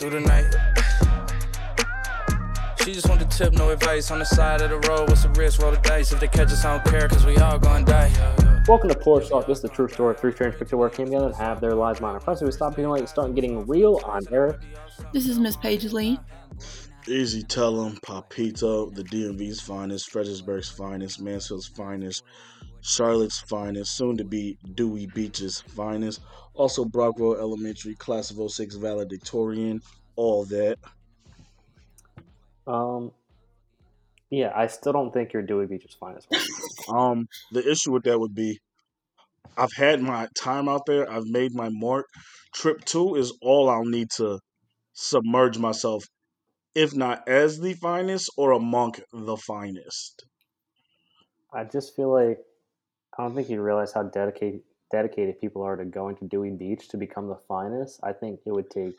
through the night. She just want the tip, no advice. On the side of the road, what's the risk? Roll the dice. If they catch us, I don't care, cause we all gonna die. Welcome to Porch Talk. This is the true story of three strange people who came together and have their lives minor. Plus, we stop being like start getting real. I'm Eric. This is Miss Paige Lee. Easy Tell 'em, Papito, the DMV's finest, Fredericksburg's finest, Mansfield's finest, Charlotte's finest, soon to be Dewey Beach's finest, also Brockwell Elementary, class of 06 valedictorian, all that. Um, yeah, I still don't think you're Dewey Beach's finest. Um, the issue with that would be I've had my time out there, I've made my mark. Trip two is all I'll need to submerge myself, if not as the finest or among the finest. I just feel like I don't think you realize how dedicated dedicated people are to going to Dewey Beach to become the finest. I think it would take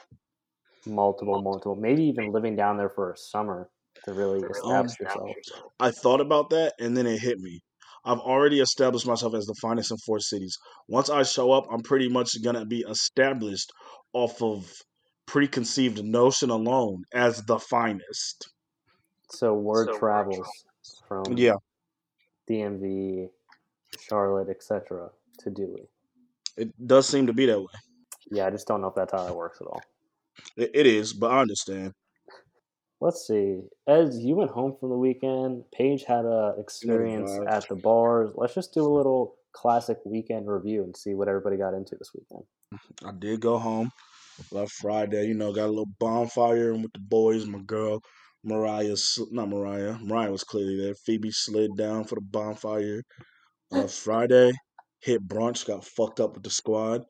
multiple, multiple, maybe even living down there for a summer to really establish Um, yourself. I thought about that and then it hit me. I've already established myself as the finest in four cities. Once I show up, I'm pretty much gonna be established off of preconceived notion alone as the finest. So word travels from Yeah, DMV, Charlotte, etc. to Dewey. it does seem to be that way. Yeah, I just don't know if that's how it works at all. It, it is, but I understand. Let's see. As you went home from the weekend, Paige had a experience at the bars. Let's just do a little classic weekend review and see what everybody got into this weekend. I did go home last Friday. You know, got a little bonfire with the boys. My girl Mariah, not Mariah. Mariah was clearly there. Phoebe slid down for the bonfire. Uh, Friday hit brunch. Got fucked up with the squad.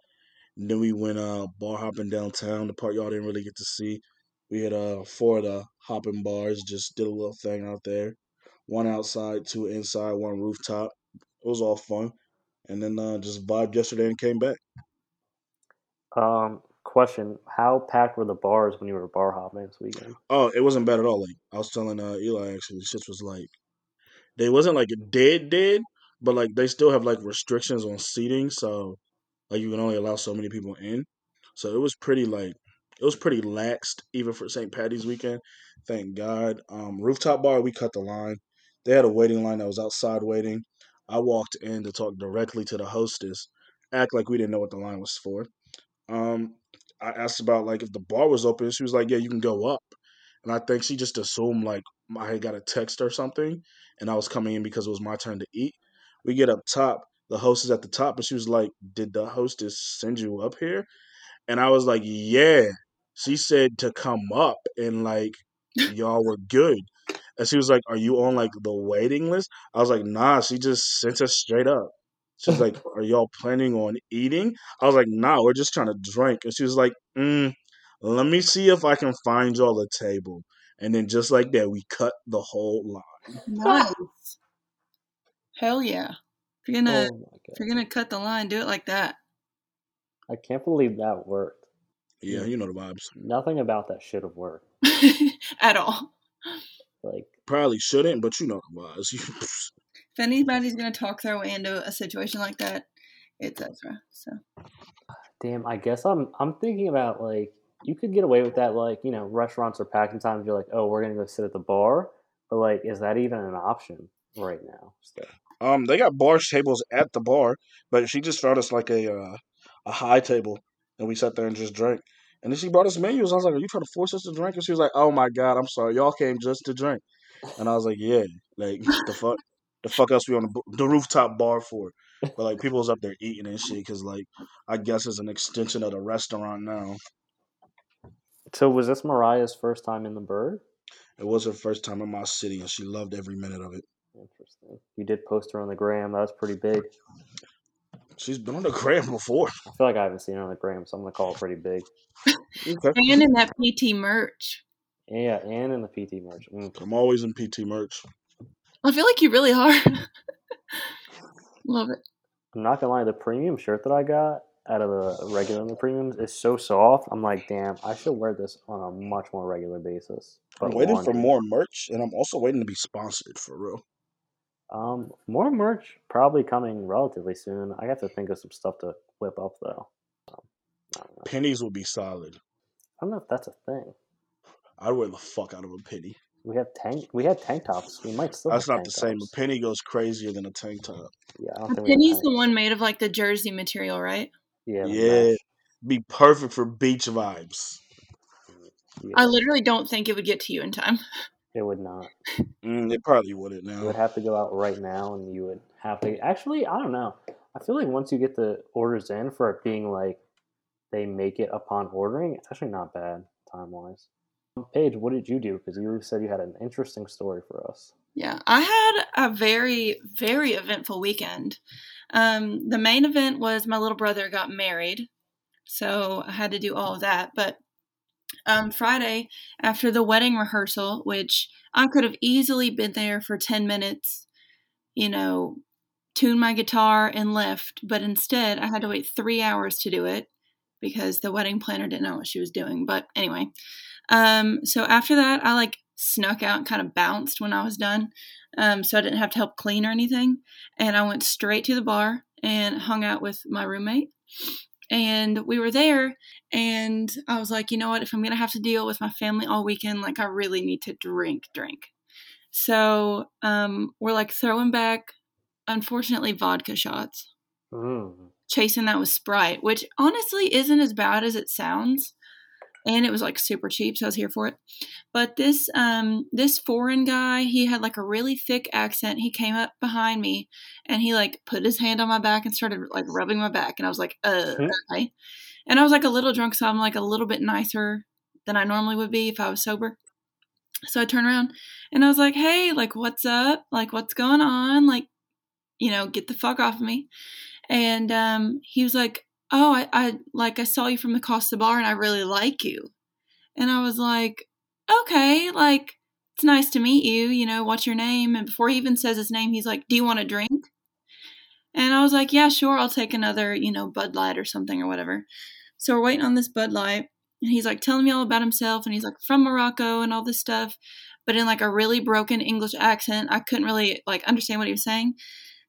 And then we went uh bar hopping downtown. The part y'all didn't really get to see. We had uh four of the hopping bars. Just did a little thing out there. One outside, two inside, one rooftop. It was all fun. And then uh, just vibed yesterday and came back. Um, question: How packed were the bars when you were bar hopping this weekend? Oh, it wasn't bad at all. Like I was telling uh, Eli, actually, the shit was like they wasn't like dead dead, but like they still have like restrictions on seating, so like you can only allow so many people in. So it was pretty like it was pretty laxed even for St. Patty's weekend. Thank God. Um, rooftop bar, we cut the line. They had a waiting line that was outside waiting. I walked in to talk directly to the hostess, act like we didn't know what the line was for. Um, I asked about like if the bar was open. She was like, "Yeah, you can go up." And I think she just assumed like I had got a text or something, and I was coming in because it was my turn to eat. We get up top, the host is at the top, and she was like, "Did the hostess send you up here?" And I was like, "Yeah." She said to come up, and like y'all were good. And she was like, "Are you on like the waiting list?" I was like, "Nah." She just sent us straight up. She's like, "Are y'all planning on eating?" I was like, "Nah, we're just trying to drink." And she was like, mm, "Let me see if I can find y'all a table." And then just like that, we cut the whole line. Nice. Hell yeah. If you're gonna Oh if you're gonna cut the line, do it like that. I can't believe that worked. Yeah, you know the vibes. Nothing about that should have worked. At all. Like, Probably shouldn't, but you know the vibes. If anybody's gonna talk their way into a situation like that, it's Ezra. So damn. I guess I'm I'm thinking about like you could get away with that. Like, you know, restaurants are packed. and Sometimes you're like, oh, we're gonna go sit at the bar. But like, is that even an option right now? Still? Um, they got bar tables at the bar, but she just found us like a uh, a high table, and we sat there and just drank. And then she brought us menus. I was like, "Are you trying to force us to drink?" And she was like, "Oh my god, I'm sorry, y'all came just to drink." And I was like, "Yeah, like the fuck, the fuck else we on the, the rooftop bar for?" But like people was up there eating and shit because like I guess it's an extension of the restaurant now. So was this Mariah's first time in the bird? It was her first time in my city, and she loved every minute of it. Interesting. You did post her on the gram. That was pretty big. She's been on the gram before. I feel like I haven't seen her on the gram, so I'm gonna call it pretty big. Okay. and in that PT merch. Yeah, and in the PT merch. Mm. I'm always in PT merch. I feel like you really are. Love it. I'm not gonna lie, the premium shirt that I got out of the regular and the premiums is so soft. I'm like, damn, I should wear this on a much more regular basis. I'm waiting for more merch, and I'm also waiting to be sponsored for real. Um, more merch probably coming relatively soon. I got to think of some stuff to whip up though. Um, I don't know. Pennies will be solid. I don't know if that's a thing. I'd wear the fuck out of a penny. We have tank. We had tank tops. We might still. That's have not the tank same. A penny goes crazier than a tank top. Yeah, I don't A think penny's the one made of like the jersey material, right? Yeah. Yeah, mesh. be perfect for beach vibes. Yeah, I literally don't think it would get to you in time. it would not. Mm, they probably wouldn't now. You would have to go out right now, and you would have to. Actually, I don't know. I feel like once you get the orders in for it being like they make it upon ordering, it's actually not bad time wise. Paige, what did you do? Because you said you had an interesting story for us. Yeah, I had a very, very eventful weekend. Um, the main event was my little brother got married, so I had to do all of that. But um, Friday, after the wedding rehearsal, which I could have easily been there for 10 minutes, you know, tune my guitar and left, but instead I had to wait three hours to do it because the wedding planner didn't know what she was doing. But anyway, um, so after that, I like snuck out and kind of bounced when I was done. Um, so I didn't have to help clean or anything. And I went straight to the bar and hung out with my roommate. And we were there, and I was like, you know what? If I'm gonna have to deal with my family all weekend, like I really need to drink, drink. So um, we're like throwing back, unfortunately, vodka shots Mm. chasing that with Sprite, which honestly isn't as bad as it sounds. And it was like super cheap, so I was here for it. But this um this foreign guy, he had like a really thick accent. He came up behind me and he like put his hand on my back and started like rubbing my back and I was like, uh okay. And I was like a little drunk, so I'm like a little bit nicer than I normally would be if I was sober. So I turned around and I was like, hey, like what's up? Like what's going on? Like, you know, get the fuck off of me and um, he was like, "Oh, I, I like I saw you from the bar, and I really like you." And I was like, "Okay, like it's nice to meet you. You know, what's your name?" And before he even says his name, he's like, "Do you want a drink?" And I was like, "Yeah, sure. I'll take another, you know, Bud Light or something or whatever." So we're waiting on this Bud Light, and he's like telling me all about himself, and he's like from Morocco and all this stuff, but in like a really broken English accent. I couldn't really like understand what he was saying.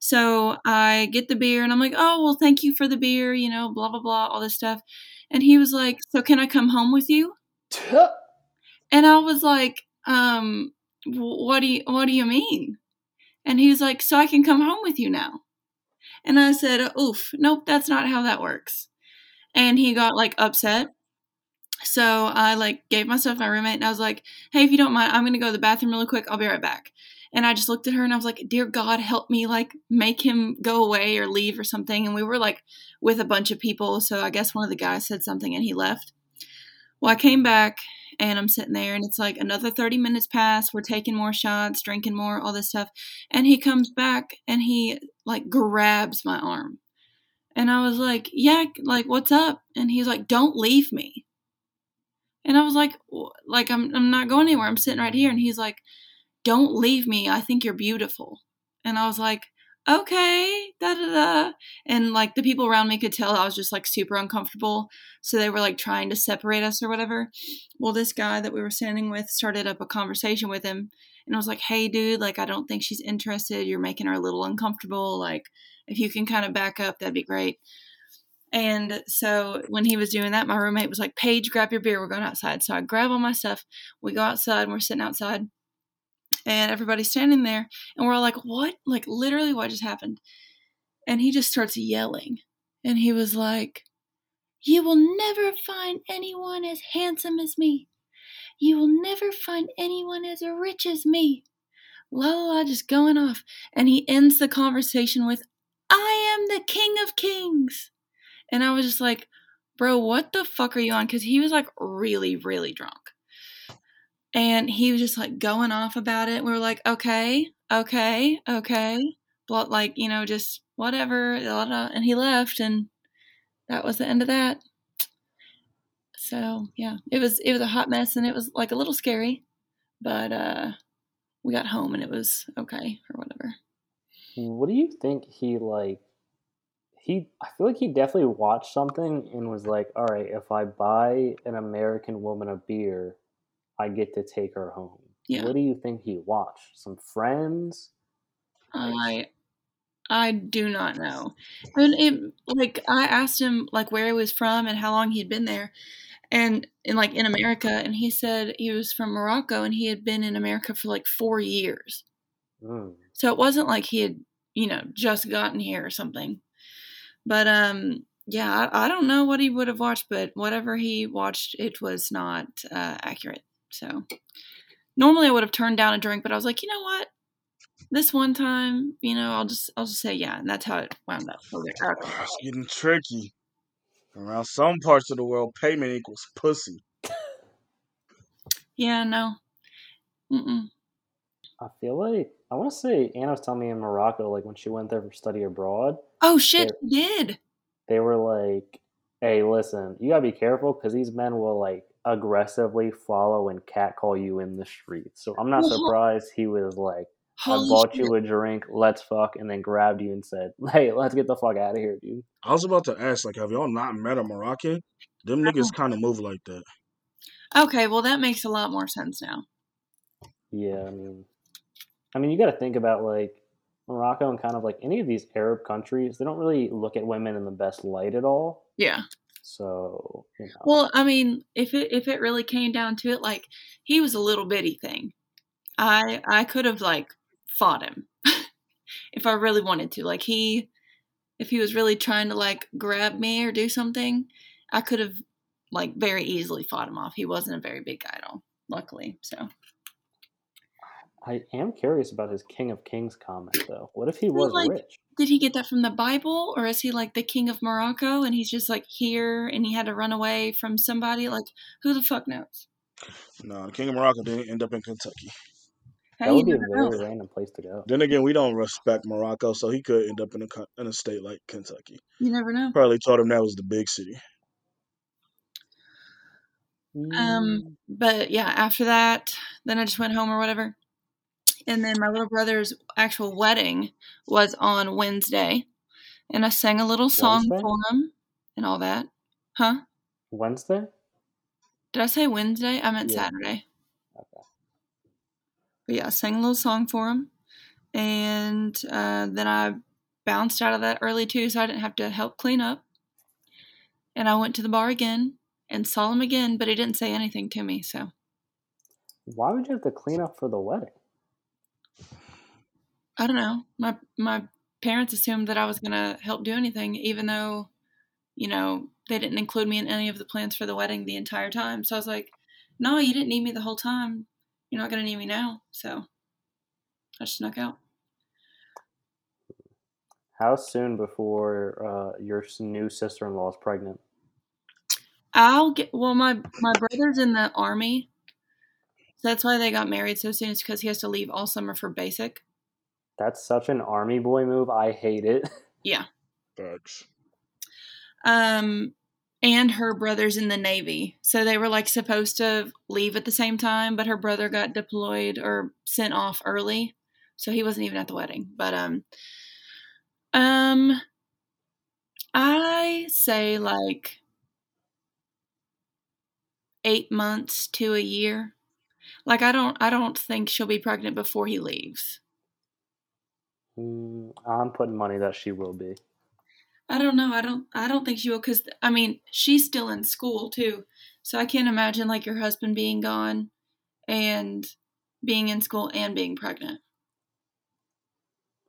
So I get the beer and I'm like, oh, well, thank you for the beer, you know, blah, blah, blah, all this stuff. And he was like, so can I come home with you? And I was like, um, what do you, what do you mean? And he was like, so I can come home with you now. And I said, oof, nope, that's not how that works. And he got like upset. So I like gave myself my roommate and I was like, hey, if you don't mind, I'm going to go to the bathroom really quick. I'll be right back. And I just looked at her and I was like, Dear God, help me, like, make him go away or leave or something. And we were like with a bunch of people. So I guess one of the guys said something and he left. Well, I came back and I'm sitting there and it's like another 30 minutes pass. We're taking more shots, drinking more, all this stuff. And he comes back and he like grabs my arm. And I was like, Yeah, like, what's up? And he's like, Don't leave me. And I was like, "W- like I'm I'm not going anywhere. I'm sitting right here. And he's like, don't leave me. I think you're beautiful. And I was like, okay, da da da. And like the people around me could tell I was just like super uncomfortable. So they were like trying to separate us or whatever. Well, this guy that we were standing with started up a conversation with him and I was like, hey, dude, like, I don't think she's interested. You're making her a little uncomfortable. Like, if you can kind of back up, that'd be great. And so when he was doing that, my roommate was like, Paige, grab your beer. We're going outside. So I grab all my stuff. We go outside and we're sitting outside and everybody's standing there and we're all like what? Like literally what just happened? And he just starts yelling and he was like you will never find anyone as handsome as me. You will never find anyone as rich as me. La la la just going off and he ends the conversation with i am the king of kings. And i was just like bro what the fuck are you on? Because he was like really really drunk and he was just like going off about it. We were like, okay, okay, okay, but like you know, just whatever. blah, blah. And he left, and that was the end of that. So yeah, it was it was a hot mess, and it was like a little scary, but uh, we got home and it was okay or whatever. What do you think he like? He, I feel like he definitely watched something and was like, "All right, if I buy an American woman a beer, I get to take her home." Yeah. What do you think he watched? Some friends? I I do not know. And it like I asked him like where he was from and how long he'd been there, and in like in America, and he said he was from Morocco and he had been in America for like four years. Mm. So it wasn't like he had, you know, just gotten here or something. But um, yeah, I, I don't know what he would have watched, but whatever he watched, it was not uh, accurate. So normally I would have turned down a drink, but I was like, you know what? This one time, you know, I'll just I'll just say yeah, and that's how it wound up. I was like, okay. Ah, it's getting tricky. Around some parts of the world, payment equals pussy. Yeah, no. Mm-mm. I feel like I want to say Anna was telling me in Morocco, like when she went there for study abroad, Oh shit, he did. they were like, "Hey, listen, you gotta be careful because these men will like aggressively follow and catcall you in the streets." So I'm not Well, surprised he was like, "I bought shit. you a drink, let's fuck," and then grabbed you and said, "Hey, let's get the fuck out of here, dude." I was about to ask, like, have y'all not met a Moroccan? Them niggas kind of move like that. Okay, well that makes a lot more sense now. Yeah, I mean, I mean, you got to think about like Morocco and kind of like any of these Arab countries. They don't really look at women in the best light at all. Yeah. So, you know, Well, I mean, if it if it really came down to it, like he was a little bitty thing. I I could have like fought him if I really wanted to. Like he if he was really trying to like grab me or do something, I could have like very easily fought him off. He wasn't a very big guy at all, luckily. So I am curious about his King of Kings comment though. What if he was like- rich? Did he get that from the Bible or is he like the king of Morocco and he's just like here and he had to run away from somebody? Like who the fuck knows? No, the King of Morocco didn't end up in Kentucky. How That would be a never very know? random place to go. Then again, we don't respect Morocco, so he could end up in a in a state like Kentucky. You never know. Probably told him that was the big city. Um, but yeah, after that, then I just went home or whatever. And then my little brother's actual wedding was on Wednesday, and I sang a little song Wednesday? for him and all that. Huh? Wednesday. Did I say Wednesday? I meant Yeah. Saturday. Okay. But yeah, I sang a little song for him, and uh, then I bounced out of that early too, so I didn't have to help clean up. And I went to the bar again and saw him again, but he didn't say anything to me. So Why would you have to clean up for the wedding? I don't know. My my parents assumed that I was gonna help do anything, even though, you know, they didn't include me in any of the plans for the wedding the entire time. So I was like, "No, you didn't need me the whole time. You're not gonna need me now." So I just snuck out. How soon before uh, your new sister-in-law is pregnant? I'll get. Well, my my brother's in the army, so that's why they got married so soon. It's because he has to leave all summer for basic. That's such an army boy move. I hate it. Yeah. Facts. Um, and her brother's in the Navy. So they were like supposed to leave at the same time, but her brother got deployed or sent off early. So he wasn't even at the wedding. But um um I say like 8 months to a year. Like I don't I don't think she'll be pregnant before he leaves. Mm, I'm putting money that she will be. I don't know. I don't. I don't think she will because I mean she's still in school too, so I can't imagine like your husband being gone, and being in school and being pregnant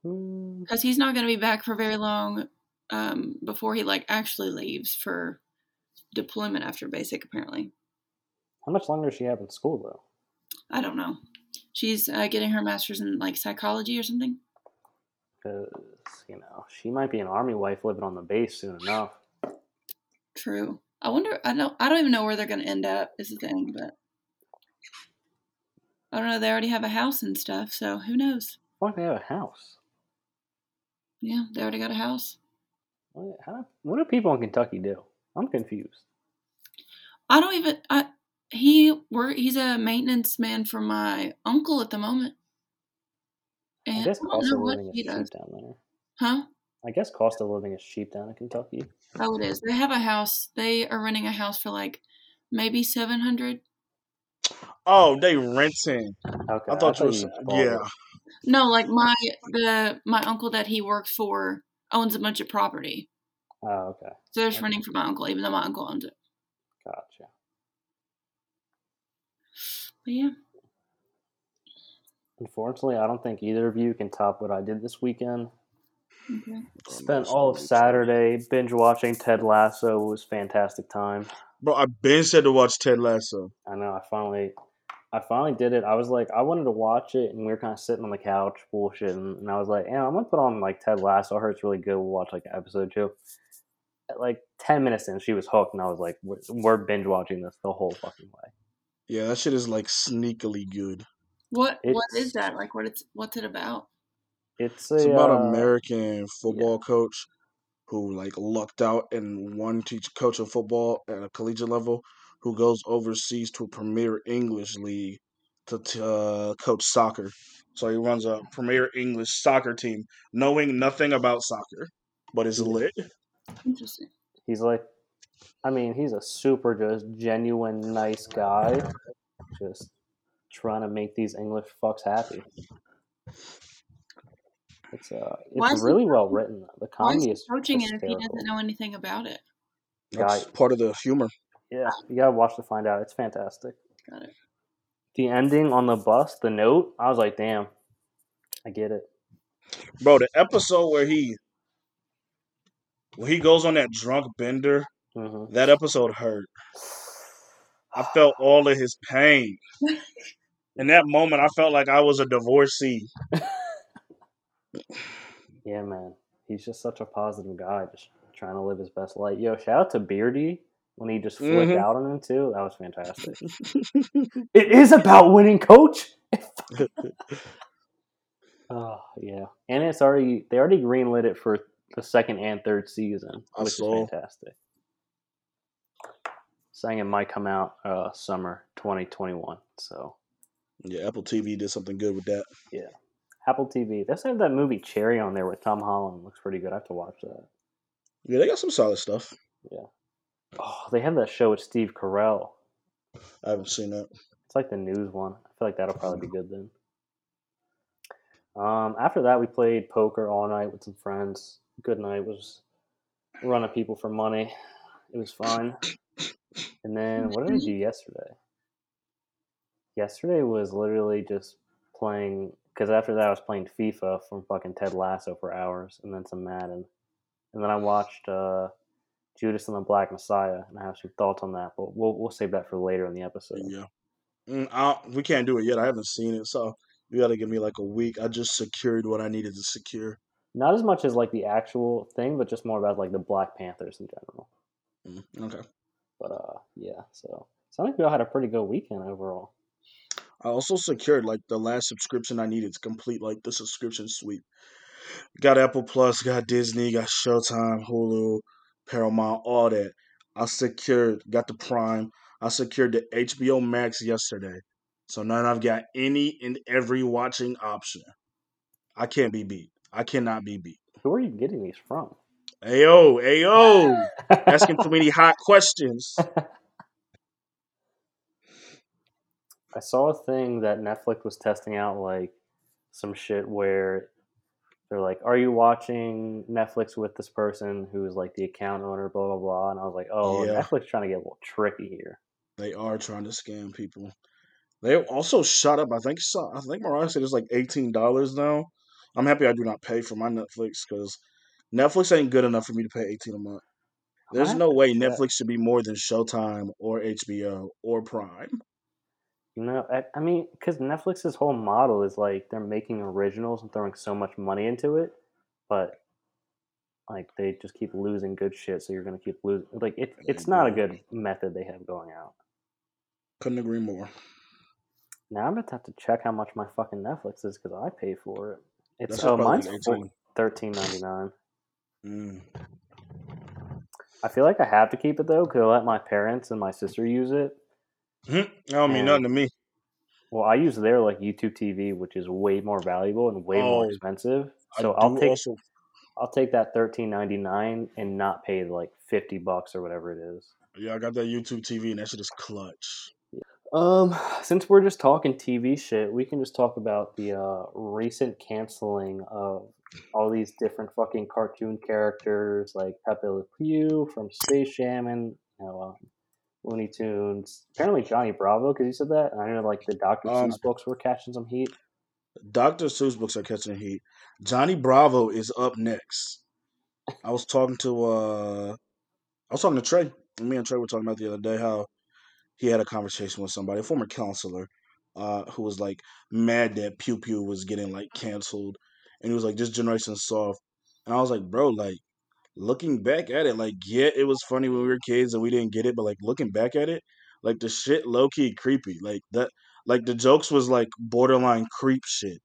Mm, because he's not going to be back for very long um, before he like actually leaves for deployment after basic. Apparently, how much longer does she have in school though? I don't know. She's uh, getting her master's in like psychology or something. Because you know she might be an army wife living on the base soon enough. True. I wonder. I don't. I don't even know where they're going to end up. Is the thing, but I don't know. They already have a house and stuff, so who knows? Why do they have a house? Yeah, they already got a house. What, how, what do people in Kentucky do? I'm confused. I don't even. I he work. He's a maintenance man for my uncle at the moment. I And I, guess don't cost of living is he cheap down there. Huh? I guess cost of living is cheap down in Kentucky. Oh, it is. They have a house. They are renting a house for like maybe seven hundred. Oh, they renting. Okay, I thought you was yeah. No, like my the my uncle that he works for owns a bunch of property, Oh, okay, so they're just renting for my uncle, even though my uncle owns it. gotcha. But yeah, Unfortunately, I don't think either of you can top what I did this weekend. okay. Spent all of Saturday binge watching Ted Lasso. It was fantastic time. Bro, I've been said to watch Ted Lasso. I know. I finally, I finally did it. I was like, I wanted to watch it, and we were kind of sitting on the couch bullshitting, and I was like, yeah, I'm gonna put on like Ted Lasso. I heard it's really good. We'll watch like episode two. At like ten minutes in, she was hooked, and I was like, we're, we're binge watching this the whole fucking way. Yeah, that shit is like sneakily good. What what It's- is that? Like what it's what's it about? It's a It's about uh, American football coach who like lucked out and won teach coach of football at a collegiate level, who goes overseas to a Premier English league to t- uh, coach soccer. So he runs a Premier English soccer team, knowing nothing about soccer, but is Yeah. lit. Interesting. He's like, I mean, he's a super just genuine nice guy, just trying to make these English fucks happy. It's uh, it's is he really well written. The comedy is approaching it if he doesn't know anything about it? That's Guy- part of the humor. Yeah, you gotta watch to find out. It's fantastic. Got it. The ending on the bus, the note, I was like, damn, I get it. Bro, the episode where he where he goes on that drunk bender, hmm that episode hurt. I felt all of his pain. In that moment, I felt like I was a divorcee. Yeah, man, he's just such a positive guy, just trying to live his best life. Yo, shout out to Beardy when he just flipped Mhm. out on him too. That was fantastic. it is about winning, coach. oh yeah, and it's already they already greenlit it for the second and third season, I which saw. is fantastic. Saying it might come out uh, summer 2021. So Yeah, Apple TV did something good with that. Yeah. Apple TV, they also have that movie Cherry on there with Tom Holland. Looks pretty good. I have to watch that. Yeah, they got some solid stuff. Yeah. Oh, they have that show with Steve Carell. I haven't seen that. It's like the news one. I feel like that'll probably be good then. Um, after that, we played poker all night with some friends. Good night. Was running people for money. It was fun. And then what did I do yesterday? Yesterday was literally just playing. Because after that, I was playing FIFA from fucking Ted Lasso for hours, and then some Madden, and then I watched uh, Judas and the Black Messiah, and I have some thoughts on that. But we'll we'll save that for later in the episode. Yeah. Mm, I, we can't do it yet. I haven't seen it, so you got to give me like a week. I just secured what I needed to secure. Not as much as like the actual thing, but just more about like the Black Panthers in general. Mm, okay. But uh, yeah. So sounds like we all had a pretty good weekend overall. I also secured like the last subscription I needed to complete like the subscription suite. Got Apple Plus, got Disney, got Showtime, Hulu, Paramount, all that. I secured, got the Prime. I secured the HBO Max yesterday. So now I've got any and every watching option. I can't be beat. I cannot be beat. Who are you getting these from? Ayo, ayo, asking too many hot questions. I saw a thing that Netflix was testing out, like some shit where they're like, "Are you watching Netflix with this person who's like the account owner?" Blah blah blah. And I was like, "Oh, Yeah. Netflix trying to get a little tricky here." They are trying to scam people. They also shot up. I think. I think Mariah said it's like eighteen dollars now. I'm happy I do not pay for my Netflix because Netflix ain't good enough for me to pay eighteen a month. There's no way. Netflix should be more than Showtime or HBO or Prime. No, I, I mean, because Netflix's whole model is like they're making originals and throwing so much money into it, but like they just keep losing good shit. So you're gonna keep losing. Like it, it's not a good method they have going out. Couldn't agree more. Now I'm gonna have to check how much my fucking Netflix is because I pay for it. It's That's oh mine's thirteen ninety nine. Mm. I feel like I have to keep it though because I let my parents and my sister use it. Mhm. That don't mean And- nothing to me. Well, I use their like YouTube TV, which is way more valuable and way more Oh, expensive. So do I'll take also. I'll take that thirteen ninety nine and not pay like fifty bucks or whatever it is. Yeah, I got that YouTube TV and that shit is clutch. Um, since we're just talking TV shit, we can just talk about the uh, recent canceling of all these different fucking cartoon characters like Pepe Le Pew from Space Jam and you know um, Looney Tunes. Apparently Johnny Bravo, because you said that. And I know like the Dr. Um, Seuss books were catching some heat. Dr. Seuss books are catching heat. Johnny Bravo is up next. I was talking to uh I was talking to Trey. Me and Trey were talking about the other day how he had a conversation with somebody, a former counselor, uh, who was like mad that Pew Pew was getting like canceled. And he was like, This generation's soft. And I was like, bro, like looking back at it, like, yeah, it was funny when we were kids and we didn't get it, but like looking back at it, like the shit low key creepy. Like that like the jokes was like borderline creep shit.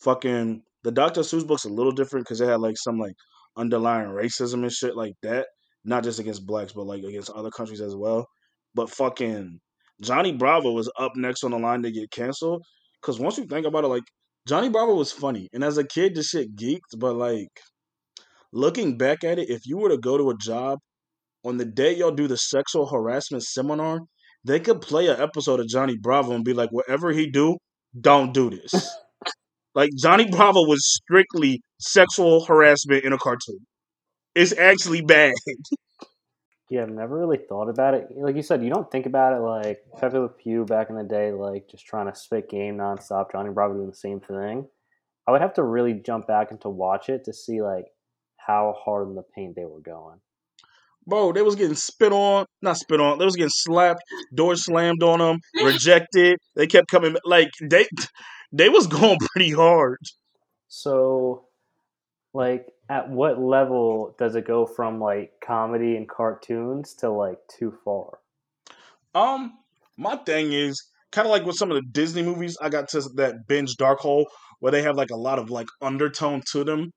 Fucking the Dr. Seuss book's a little different because it had like some like underlying racism and shit like that. Not just against blacks, but like against other countries as well. But fucking Johnny Bravo was up next on the line to get canceled. Cause once you think about it, like Johnny Bravo was funny. And as a kid, this shit geeked, but like looking back at it, if you were to go to a job on the day y'all do the sexual harassment seminar, they could play an episode of Johnny Bravo and be like, whatever he do, don't do this. like Johnny Bravo was strictly sexual harassment in a cartoon. It's actually bad. Yeah, I've never really thought about it. Like you said, you don't think about it like Pepe Le Pew back in the day, like just trying to spit game nonstop. Johnny Bravo doing the same thing. I would have to really jump back and to watch it to see like how hard in the paint they were going. Bro, they was getting spit on, not spit on. They was getting slapped, doors slammed on them, rejected. They kept coming like they they was going pretty hard. So, like, at what level does it go from like comedy and cartoons to like too far? Um, my thing is kind of like with some of the Disney movies. I got to that binge dark hole where they have like a lot of like undertone to them.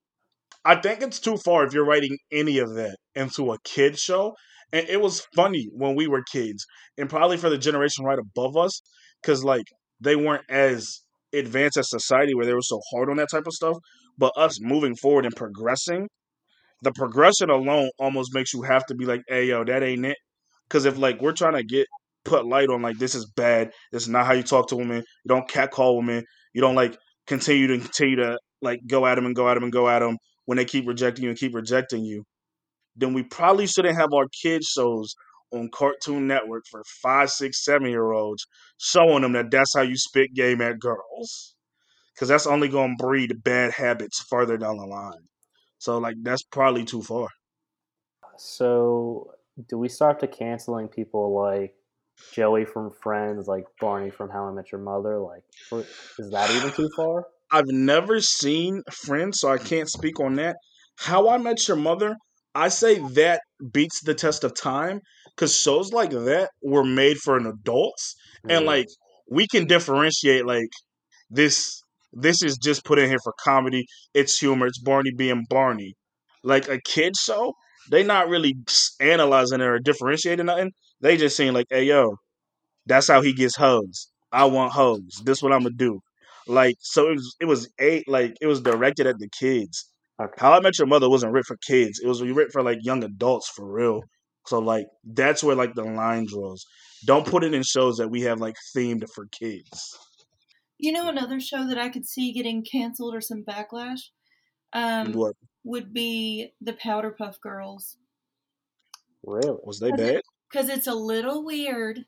I think it's too far if you're writing any of that into a kid show. And it was funny when we were kids, and probably for the generation right above us, because like they weren't as advanced as society where they were so hard on that type of stuff. But us moving forward and progressing, the progression alone almost makes you have to be like, "Hey, yo, that ain't it." Because if like we're trying to get put light on like this is bad, this is not how you talk to women. You don't catcall women. You don't like continue to continue to like go at them and go at them and go at them when they keep rejecting you and keep rejecting you. Then we probably shouldn't have our kids shows on Cartoon Network for five, six, seven year olds showing them that that's how you spit game at girls. Because that's only going to breed bad habits further down the line. So, like, that's probably too far. So, do we start to canceling people like Joey from Friends, like Barney from How I Met Your Mother? Like, is that even too far? I've never seen Friends, so I can't speak on that. How I Met Your Mother, I say that beats the test of time because shows like that were made for an adults, and Mm. like we can differentiate like this. This is just put in here for comedy. It's humor. It's Barney being Barney. Like a kid show, they not really analyzing it or differentiating nothing. They just saying like, "Hey yo, that's how he gets hugs. I want hugs. This what I'm gonna do." Like so, it was it was eight like it was directed at the kids. Okay. How I Met Your Mother wasn't written for kids. It was written for like young adults for real. So like that's where like the line draws. Don't put it in shows that we have like themed for kids. You know, another show that I could see getting canceled or some backlash um, What would be the Powerpuff Girls. Really? was they Was it- bad? Because it's a little weird.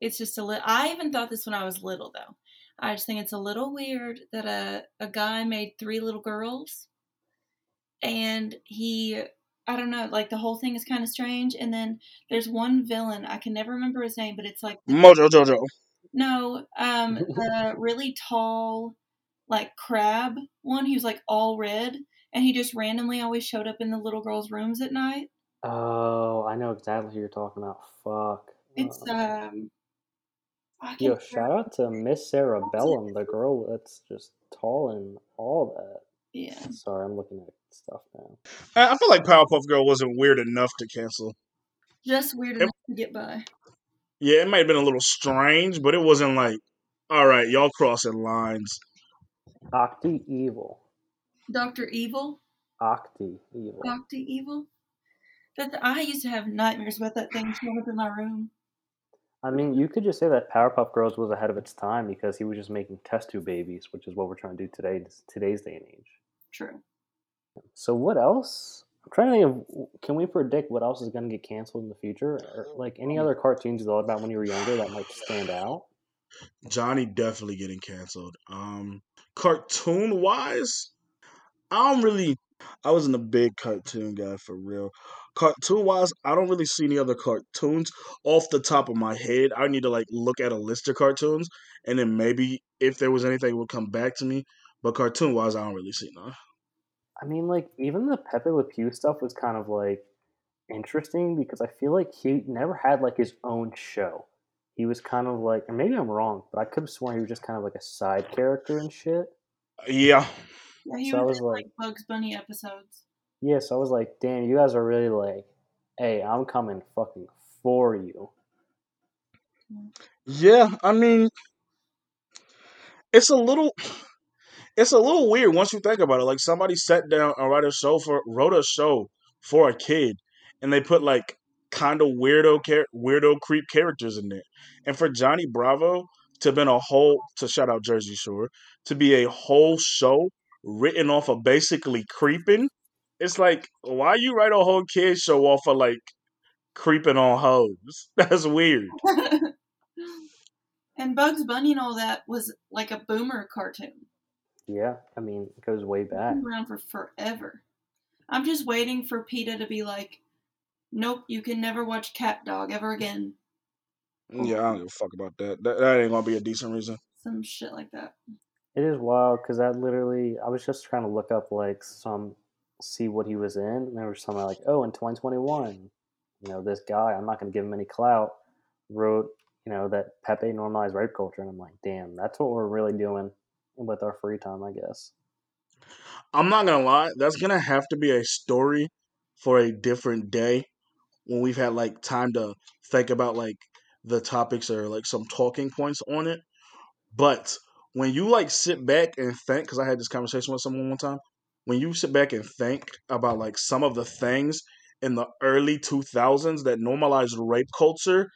It's just a little. I even thought this when I was little, though. I just think it's a little weird that a, a guy made three little girls and he. I don't know, like the whole thing is kind of strange. And then there's one villain, I can never remember his name, but it's like Mojo Jojo. No, um, the really tall, like crab one. He was like all red, and he just randomly always showed up in the little girls' rooms at night. Oh, I know exactly who you're talking about. Fuck. It's um, I yo, can't shout out to Miss Sarah Bellum, the girl that's just tall and all that. yeah. Sorry, I'm looking at stuff now. I I feel like Powerpuff Girl wasn't weird enough to cancel. Just weird It- enough to get by. Yeah, it might have been a little strange, but it wasn't like, all right, y'all crossing lines. Octi Evil. Doctor Evil, Octi Evil. Doctor Evil. That I used to have nightmares about that thing showing up in my room. I mean, you could just say that Powerpuff Girls was ahead of its time because he was just making test tube babies, which is what we're trying to do today, today's day and age. True. So what else? I'm trying to think of can we predict what else is going to get canceled in the future, or like any other cartoons you thought about when you were younger that might stand out? Johnny definitely getting canceled. Um, cartoon wise, I don't really. I wasn't a big cartoon guy for real. Cartoon wise, I don't really see any other cartoons off the top of my head. I need to like look at a list of cartoons, and then maybe if there was anything, it would come back to me. But cartoon wise, I don't really see none. I mean, like even the Pepe Le Pew stuff was kind of like interesting because I feel like he never had like his own show. He was kind of like, or maybe I'm wrong, but I could have sworn he was just kind of like a side character and shit. Uh, yeah, Yeah, he So I was, was in, like- like Bugs Bunny episodes. Yeah, so I was like, damn, you guys are really like, hey, I'm coming fucking for you. yeah. I mean, it's a little. It's a little weird once you think about it. Like somebody sat down and wrote a show for wrote a show for a kid, and they put like kind of weirdo char- weirdo creep characters in there. And for Johnny Bravo to been a whole to shout out Jersey Shore to be a whole show written off of basically creeping, it's like why you write a whole kid show off of like creeping on hoes? That's weird. and Bugs Bunny and all that was like a boomer cartoon. Yeah, I mean, it goes way back. Been around for forever. I'm just waiting for PETA to be like, nope, you can never watch Cat Dog ever again. Yeah, I don't give a fuck about that. That, that ain't gonna be a decent reason. Some shit like that. It is wild because that literally, I was just trying to look up like some, see what he was in, and there was something like, oh, in 2021, you know, this guy, I'm not going to give him any clout, wrote, you know, that Pepe normalized rape culture, and I'm like, damn, that's what we're really doing with our free time, I guess. I'm not gonna lie, that's gonna have to be a story for a different day when we've had like time to think about like the topics or like some talking points on it. But when you like sit back and think, because I had this conversation with someone one time, when you sit back and think about like some of the things in the early 2000s that normalized rape culture,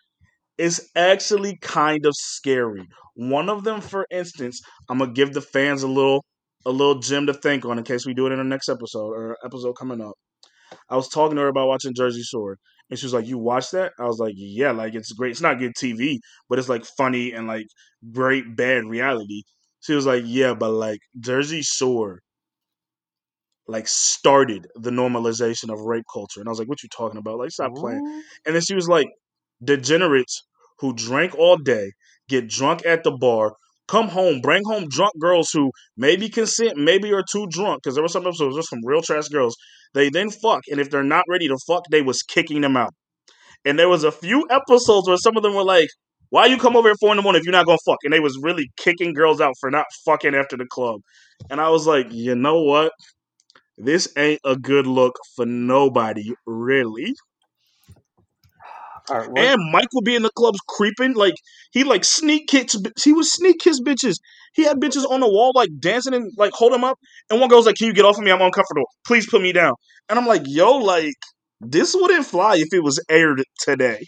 is actually kind of scary. One of them, for instance, I'm gonna give the fans a little a little gem to think on in case we do it in the next episode or episode coming up. I was talking to her about watching Jersey Shore, and she was like, "You watch that?" I was like, "Yeah, like it's great. It's not good TV, but it's like funny and like great bad reality." She was like, "Yeah, but like Jersey Shore, like started the normalization of rape culture," and I was like, "What you talking about? Like, stop playing." And then she was like, degenerates who drank all day, get drunk at the bar, come home, bring home drunk girls who maybe consent, maybe are too drunk, because there were some episodes, there's some real trash girls. They then fuck, and if they're not ready to fuck, they was kicking them out. And there was a few episodes where some of them were like, why you come over at four in the morning if you're not gonna fuck? And they was really kicking girls out for not fucking after the club. And I was like, you know what? This ain't a good look for nobody, really. Right, And Mike would be in the clubs creeping, like he like sneak kiss. He was sneak kiss bitches. He had bitches on the wall like dancing and like hold him up. And one girl's like, "Can you get off of me? I'm uncomfortable. Please put me down." And I'm like, "Yo, like this wouldn't fly if it was aired today."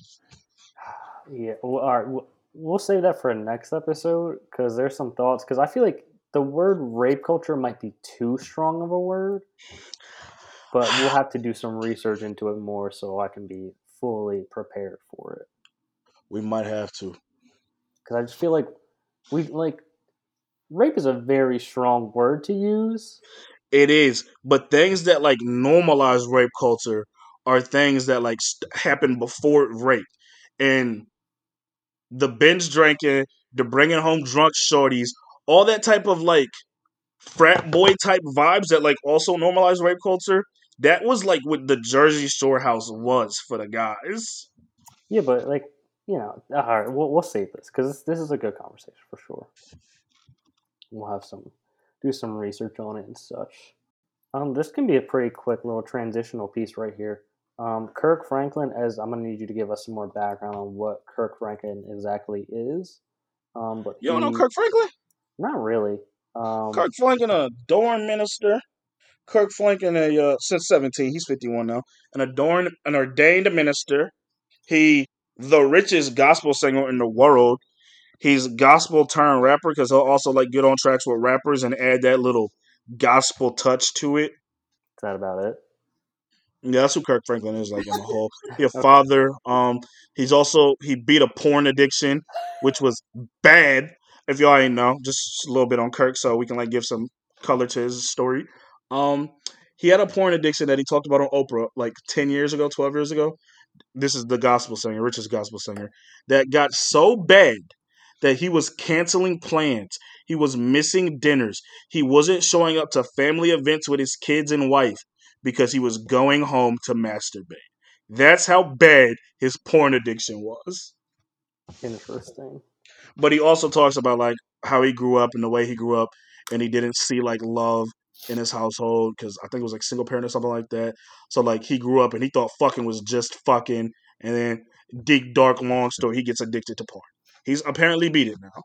yeah, well, all right, we'll, we'll save that for a next episode because there's some thoughts. Because I feel like the word rape culture might be too strong of a word, but we'll have to do some research into it more so I can be fully prepared for it. We might have to. because I just feel like we like rape is a very strong word to use. It is, but things that like normalize rape culture are things that like st- happen before rape, and the binge drinking, the bringing home drunk shorties, all that type of like frat boy type vibes that like also normalize rape culture. That was like what the Jersey Shore house was for the guys. Yeah, but like you know, all right, we'll we'll save this because this, this is a good conversation for sure. We'll have some do some research on it and such. Um, this can be a pretty quick little transitional piece right here. Um, Kirk Franklin, as I'm gonna need you to give us some more background on what Kirk Franklin exactly is. Um, but You don't know Kirk Franklin? Not really. Um, Kirk Franklin, a dorm minister. Kirk Franklin, a uh, since seventeen, he's fifty one now, an adorned, an ordained minister. He the richest gospel singer in the world. He's gospel turned rapper because he'll also like get on tracks with rappers and add that little gospel touch to it. is that about it? Yeah, that's who Kirk Franklin is like in the whole. He a father. Um, he's also he beat a porn addiction, which was bad. If y'all ain't know, just a little bit on Kirk, so we can like give some color to his story. Um, he had a porn addiction that he talked about on Oprah like ten years ago, twelve years ago. This is the gospel singer, richest gospel singer, that got so bad that he was canceling plans. He was missing dinners. He wasn't showing up to family events with his kids and wife because he was going home to masturbate. That's how bad his porn addiction was. Interesting. But he also talks about like how he grew up and the way he grew up, and he didn't see like love in his household because I think it was like single parent or something like that. So like he grew up and he thought fucking was just fucking, and then deep dark long story, he gets addicted to porn. He's apparently beat it now.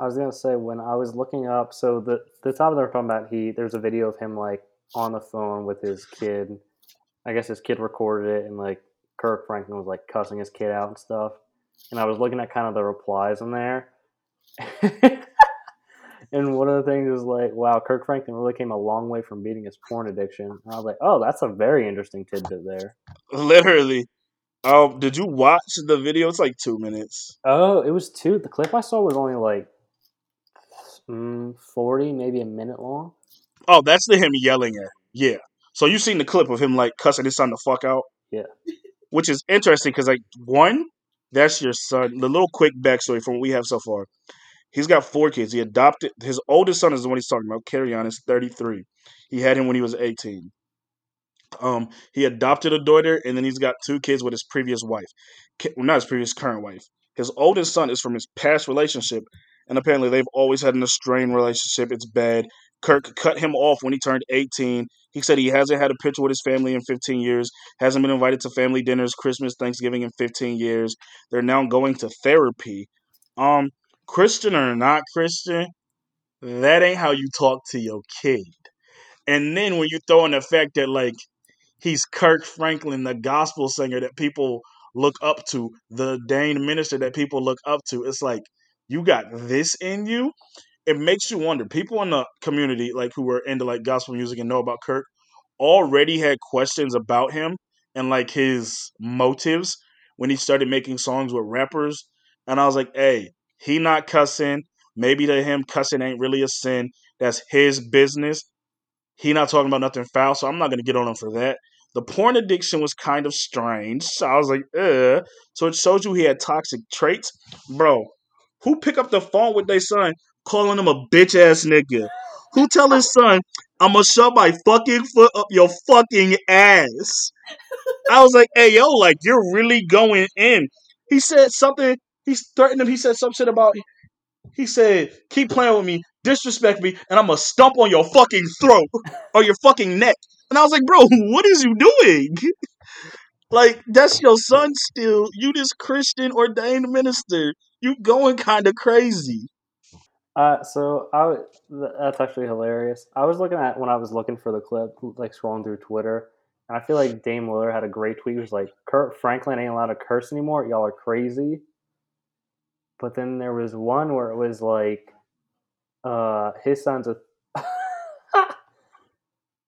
I was gonna say when I was looking up, so the the topic they're talking about, he there's a video of him like on the phone with his kid. I guess his kid recorded it, and like Kirk Franklin was like cussing his kid out and stuff. And I was looking at kind of the replies in there, and one of the things is like, "Wow, Kirk Franklin really came a long way from beating his porn addiction." And I was like, "Oh, that's a very interesting tidbit there." Literally. Oh, did you watch the video? It's like two minutes. Oh, it was two. The clip I saw was only like mm, forty, maybe a minute long. Oh, that's the him yelling at. Yeah. So you've seen the clip of him like cussing his son the fuck out? Yeah. Which is interesting because like one, that's your son. The little quick backstory from what we have so far. He's got four kids. He adopted his oldest son is the one he's talking about. Carry is thirty three. He had him when he was eighteen. Um, he adopted a daughter, and then he's got two kids with his previous wife. Well, not his previous current wife. His oldest son is from his past relationship, and apparently they've always had an estranged relationship. It's bad. Kirk cut him off when he turned 18. He said he hasn't had a picture with his family in 15 years, hasn't been invited to family dinners, Christmas, Thanksgiving in 15 years. They're now going to therapy. Um, Christian or not Christian, that ain't how you talk to your kid. And then when you throw in the fact that like he's Kirk Franklin, the gospel singer that people look up to, the ordained minister that people look up to, it's like you got this in you. It makes you wonder. People in the community, like who were into like gospel music and know about Kirk, already had questions about him and like his motives when he started making songs with rappers. And I was like, hey, he not cussing. Maybe to him, cussing ain't really a sin. That's his business. He not talking about nothing foul, so I'm not gonna get on him for that. The porn addiction was kind of strange. So I was like, uh. So it shows you he had toxic traits. Bro, who pick up the phone with their son calling him a bitch ass nigga? Who tell his son, I'ma shove my fucking foot up your fucking ass? I was like, hey yo, like you're really going in. He said something, he threatened him, he said some shit about he said, keep playing with me, disrespect me, and I'm gonna stomp on your fucking throat or your fucking neck. And I was like, bro, what is you doing? like, that's your son still. You this Christian ordained minister. You going kind of crazy. Uh, so I th- that's actually hilarious. I was looking at when I was looking for the clip, like scrolling through Twitter, and I feel like Dame Lillard had a great tweet. He was like, "Kirk Franklin ain't allowed to curse anymore. Y'all are crazy." But then there was one where it was like, uh, his son's a.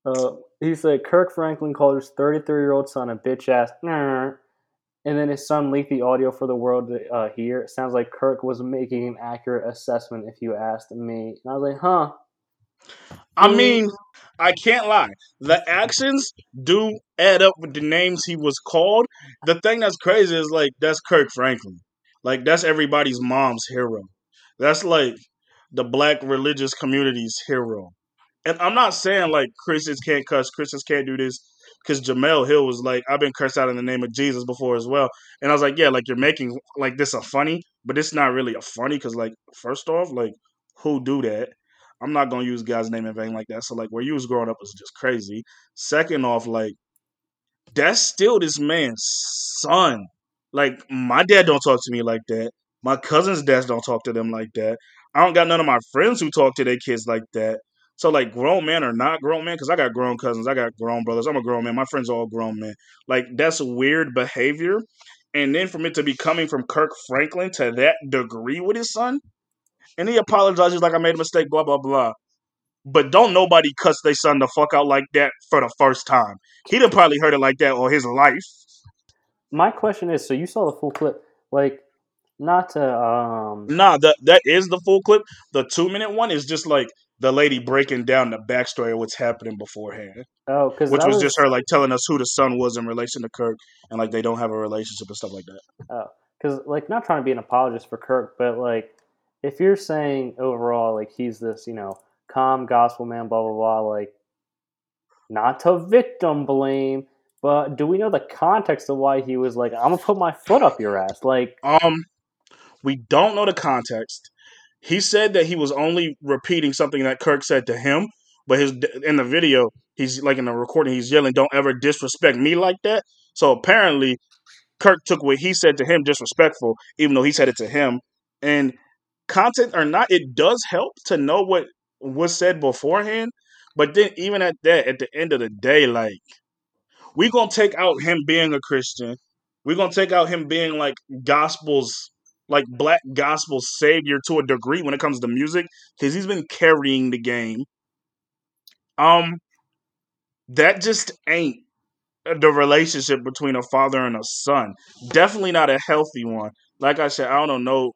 uh, he said Kirk Franklin called his 33 year old son a bitch ass. And then his son leaked the audio for the world to uh, hear. It sounds like Kirk was making an accurate assessment, if you asked me. And I was like, huh. I mean, I can't lie. The actions do add up with the names he was called. The thing that's crazy is like that's Kirk Franklin. Like that's everybody's mom's hero. That's like the black religious community's hero. And I'm not saying like Christians can't cuss, Christians can't do this, because Jemele Hill was like, I've been cursed out in the name of Jesus before as well. And I was like, yeah, like you're making like this a funny, but it's not really a funny because like first off, like who do that? I'm not gonna use God's name in vain like that. So like where you was growing up was just crazy. Second off, like that's still this man's son. Like my dad don't talk to me like that. My cousins' dads don't talk to them like that. I don't got none of my friends who talk to their kids like that. So like grown men or not grown men, because I got grown cousins, I got grown brothers. I'm a grown man. My friends are all grown men. Like that's weird behavior. And then from it to be coming from Kirk Franklin to that degree with his son, and he apologizes like I made a mistake, blah blah blah. but don't nobody cuss their son the fuck out like that for the first time. He done probably heard it like that all his life. My question is, so you saw the full clip, like, not to um. Nah, that that is the full clip. The two minute one is just like the lady breaking down the backstory of what's happening beforehand, Oh, because which was, just her like telling us who the son was in relation to Kirk, and like they don't have a relationship and stuff like that. oh because like not trying to be an apologist for Kirk, but like if you're saying overall like he's this you know calm gospel man, blah blah blah, like not to victim blame, but do we know the context of why he was like I'm gonna put my foot up your ass? Like Um, we don't know the context. He said that he was only repeating something that Kirk said to him, but his in the video, he's like in the recording, he's yelling, "Don't ever disrespect me like that." So apparently, Kirk took what he said to him disrespectful, even though he said it to him. And content or not, it does help to know what was said beforehand. But then, even at that, at the end of the day, like we gonna take out him being a Christian. We're gonna take out him being like gospels, like black gospel savior to a degree when it comes to music, because he's been carrying the game. Um, that just ain't the relationship between a father and a son. Definitely not a healthy one. Like I said, I don't know.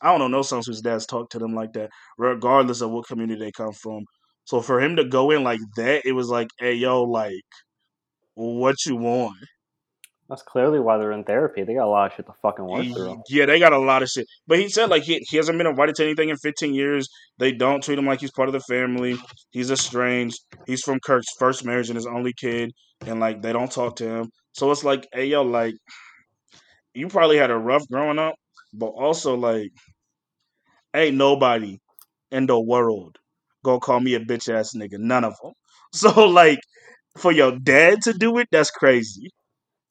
I don't know no sons whose dads talk to them like that, regardless of what community they come from. So for him to go in like that, it was like, hey yo, like, what you want? that's clearly why they're in therapy. They got a lot of shit to fucking work through. Yeah, they got a lot of shit. But he said like he, he hasn't been invited to anything in 15 years. They don't treat him like he's part of the family. He's estranged. He's from Kirk's first marriage and his only kid, and like they don't talk to him. So it's like, hey yo, like you probably had a rough growing up, but also like, ain't nobody in the world gonna call me a bitch ass nigga. None of them. So like, for your dad to do it, that's crazy.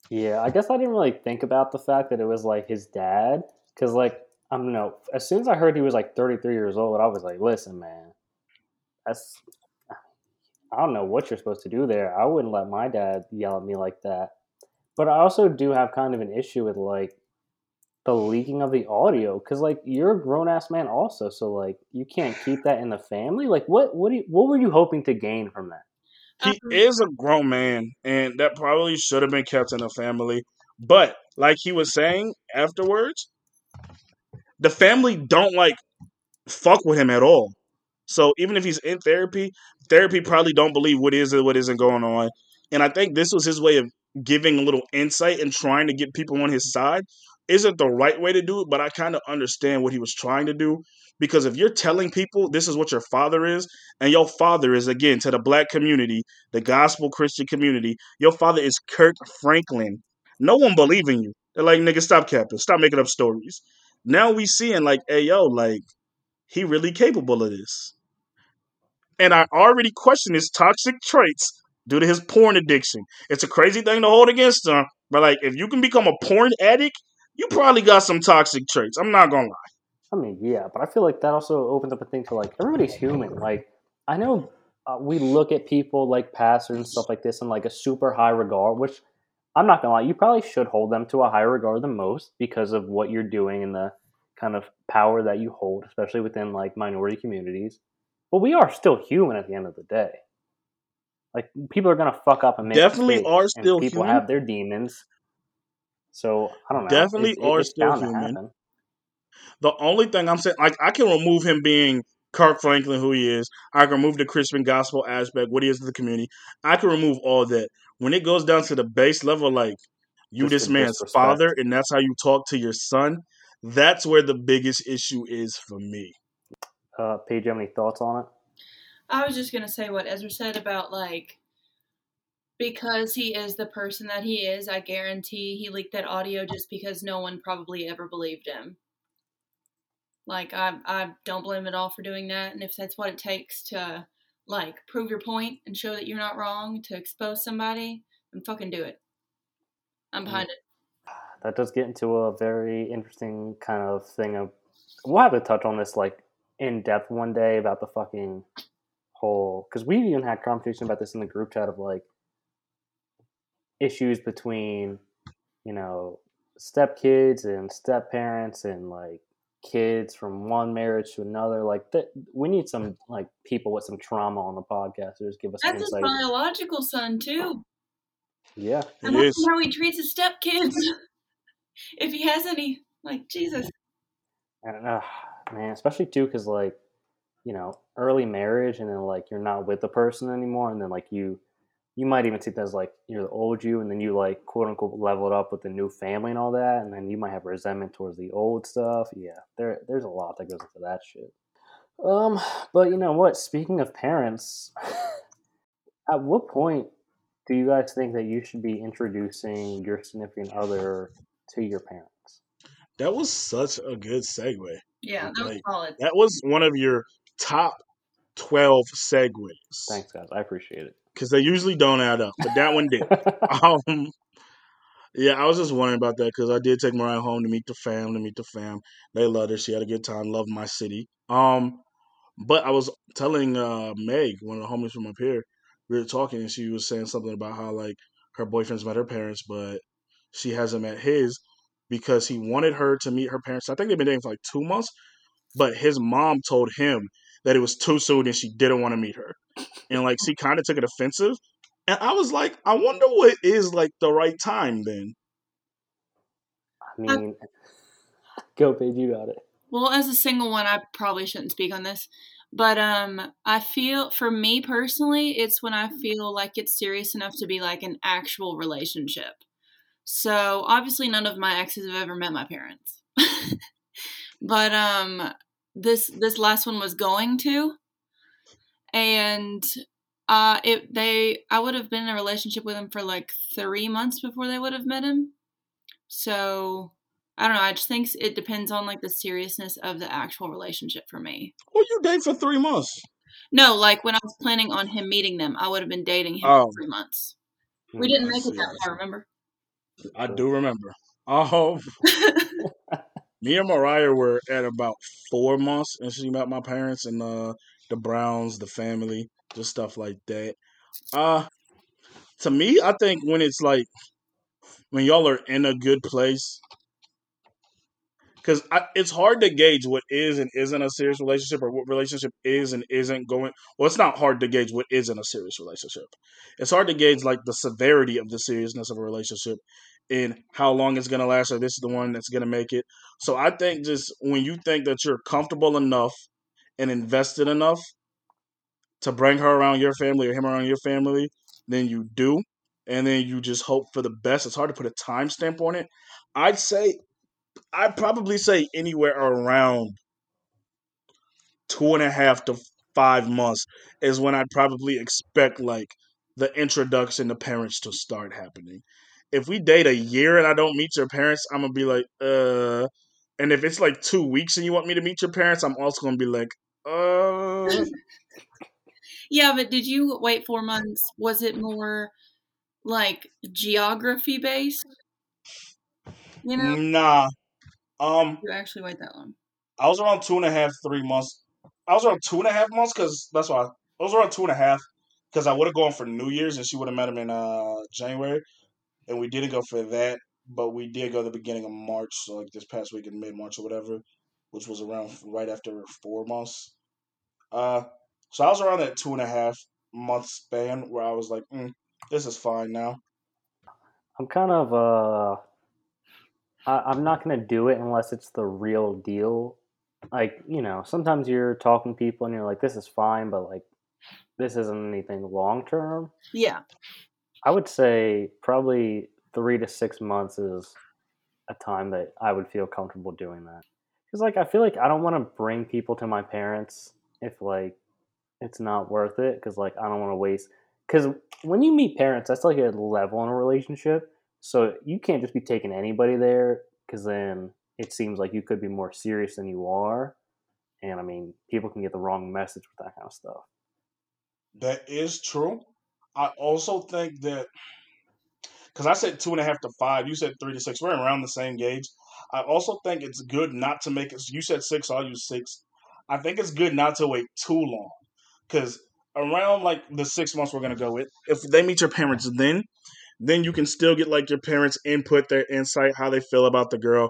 Yeah, I guess I didn't really think about the fact that it was like his dad, because like I don't know. As soon as I heard he was like 33 years old, I was like, listen, man, that's I don't know what you're supposed to do there. I wouldn't let my dad yell at me like that. But I also do have kind of an issue with like the leaking of the audio because like you're a grown ass man also, so like you can't keep that in the family. Like what what do you, what were you hoping to gain from that? He Um, is a grown man, and that probably should have been kept in the family. But like he was saying afterwards, the family don't like fuck with him at all. So even if he's in therapy, therapy probably don't believe what is and what isn't going on. And I think this was his way of giving a little insight and trying to get people on his side. Isn't the right way to do it, but I kind of understand what he was trying to do. Because if you're telling people this is what your father is, and your father is again to the black community, the gospel Christian community, your father is Kirk Franklin. No one believing you. They're like, nigga, stop capping, stop making up stories. Now we seeing like, hey yo, like he really capable of this. And I already question his toxic traits due to his porn addiction. It's a crazy thing to hold against him, but like if you can become a porn addict, you probably got some toxic traits. I'm not gonna lie. I mean, yeah, but I feel like that also opens up a thing to like everybody's human. Like, I know uh, we look at people like pastors and stuff like this in like a super high regard, which I'm not gonna lie, you probably should hold them to a higher regard than most because of what you're doing and the kind of power that you hold, especially within like minority communities. But we are still human at the end of the day. Like people are gonna fuck up and make Definitely are still people human. have their demons. So I don't know. Definitely It- it- are still human. Happen. The only thing I'm saying, like, I can remove him being Kirk Franklin, who he is. I can remove the Christian gospel aspect, what he is to the community. I can remove all that. When it goes down to the base level, like you Just this man's disrespect. father, and that's how you talk to your son. That's where the biggest issue is for me. Uh, Paige, you have any thoughts on it? I was just gonna say what Ezra said about like because he is the person that he is, I guarantee he leaked that audio just because no one probably ever believed him. Like I I don't blame him at all for doing that, and if that's what it takes to like prove your point and show that you're not wrong to expose somebody, then fucking do it. I'm behind it. that does get into a very interesting kind of thing of we'll have to touch on this like in depth one day about the fucking whole because we even had conversation about this in the group chat of like issues between you know step kids and step parents and like kids from one marriage to another. Like that, we need some like people with some trauma on the podcast to just give us some That's his biological son too. Yeah, It Imagine is. how he treats his stepkids. if he has any, like Jesus. and uh, man, especially too, because like you know, early marriage, and then like you're not with the person anymore, and then like you, you might even see that as like you're the old you, and then you like quote unquote leveled up with the new family and all that, and then you might have resentment towards the old stuff. Yeah, there, there's a lot that goes into that shit. Um, but you know what? Speaking of parents, at what point do you guys think that you should be introducing your significant other to your parents? That was such a good segue. Yeah, that was Like, solid. That was one of your top 12 segues. Thanks, guys. I appreciate Because they usually don't add up, but that one did. um, yeah, I was just wondering about that because I did take Mariah home to meet the fam, to meet the fam. They loved her. She had a good time. Loved my city. Um, but I was telling uh Meg, one of the homies from up here, we were talking, and she was saying something about how like her boyfriend's met her parents, but she hasn't met his because he wanted her to meet her parents. I think they've been dating for like two months, but his mom told him that it was too soon and she didn't want to meet her, and like she kind of took it offensive. And I was like, I wonder what is like the right time then. I mean, go, Paige. You got it. Well, as a single one, I probably shouldn't speak on this, but um, I feel for me personally, it's when I feel like it's serious enough to be like an actual relationship. So obviously, none of my exes have ever met my parents, but um, this this last one was going to, and uh, it they I would have been in a relationship with him for like three months before they would have met him. So I don't know. I just think it depends on like the seriousness of the actual relationship for me. Well, you date for three months. No, like when I was planning on him meeting them, I would have been dating him Oh. for three months. We didn't make it that I far, remember? I do remember. Oh, me and Mariah were at about four months, and she met my parents and uh, the Browns, the family, just stuff like that. Uh to me, I think when it's like when y'all are in a good place, because it's hard to gauge what is and isn't a serious relationship, or what relationship is and isn't going. Well, it's not hard to gauge what isn't a serious relationship. It's hard to gauge like the severity of the seriousness of a relationship and how long it's gonna last, or this is the one that's gonna make it. So I think just when you think that you're comfortable enough and invested enough to bring her around your family or him around your family, then you do, and then you just hope for the best. It's hard to put a timestamp on it. I'd say, I'd probably say anywhere around two and a half to five months is when I'd probably expect like the introduction to parents to start happening. If we date a year and I don't meet your parents, I'm gonna be like, uh. And if it's like two weeks and you want me to meet your parents, I'm also gonna be like, uh. yeah, but did you wait four months? Was it more like geography based? You know, Nah. Um, you actually wait that long. I was around two and a half, three months. I was around two and a half months because that's why I, I was around two and a half because I would have gone for New Year's and she would have met him in uh January, and we didn't go for that, but we did go the beginning of March, so like this past week in mid March or whatever, which was around right after four months. Uh, so I was around that two and a half month span where I was like, mm, this is fine now. I'm kind of uh, I, I'm not gonna do it unless it's the real deal. Like you know, sometimes you're talking to people and you're like, this is fine, but like this isn't anything long term. Yeah, I would say probably three to six months is a time that I would feel comfortable doing that. Because like I feel like I don't want to bring people to my parents if like it's not worth it. Because like I don't want to waste. Because when you meet parents, that's like a level in a relationship. So you can't just be taking anybody there. Because then it seems like you could be more serious than you are. And I mean, people can get the wrong message with that kind of stuff. That is true. I also think that because I said two and a half to five, you said three to six. We're around the same gauge. I also think it's good not to make it. You said six, I'll use six. I think it's good not to wait too long because around like the six months we're gonna go with, if they meet your parents, then then you can still get like your parents' input, their insight, how they feel about the girl.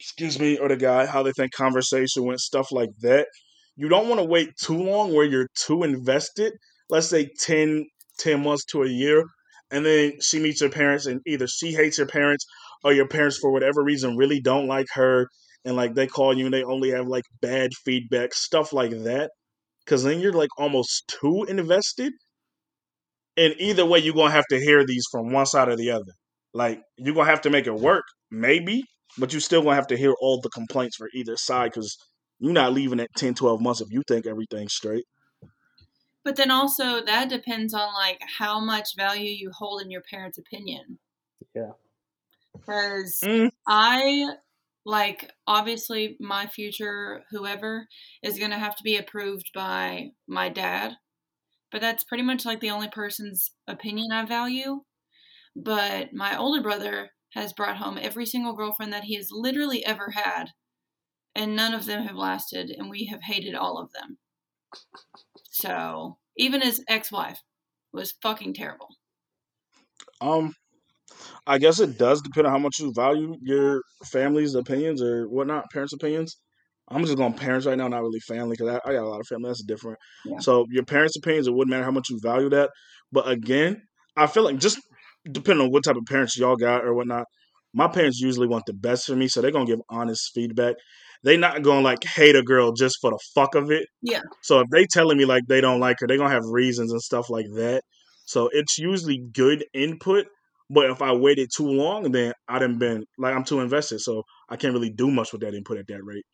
excuse me, or the guy, how they think conversation went, stuff like that. You don't want to wait too long where you're too invested. Let's say 10, 10 months to a year, and then she meets her parents, and either she hates your parents or your parents, for whatever reason, really don't like her, and like they call you and they only have like bad feedback, stuff like that. Because then you're like almost too invested. And either way, you're going to have to hear these from one side or the other. Like, you're going to have to make it work, maybe, but you still going to have to hear all the complaints for either side because you're not leaving at 10, 12 months if you think everything's straight. But then also that depends on like how much value you hold in your parents' opinion. Yeah. Because Mm. I like obviously my future whoever is going to have to be approved by my dad. But that's pretty much like the only person's opinion I value. But my older brother has brought home every single girlfriend that he has literally ever had, and none of them have lasted, and we have hated all of them. So even his ex-wife was fucking terrible. Um, I guess it does depend on how much you value your family's opinions or whatnot, parents' opinions. I'm just going parents right now, not really family, because I, I got a lot of family. That's different. Yeah. So your parents' opinions, it wouldn't matter how much you value that. But again, I feel like just depending on what type of parents y'all got or whatnot, my parents usually want the best for me, so they're gonna give honest feedback. They not gonna like hate a girl just for the fuck of it. Yeah. So if they telling me like they don't like her, they gonna have reasons and stuff like that. So it's usually good input. But if I waited too long, then I done been like I'm too invested, so I can't really do much with that input at that rate.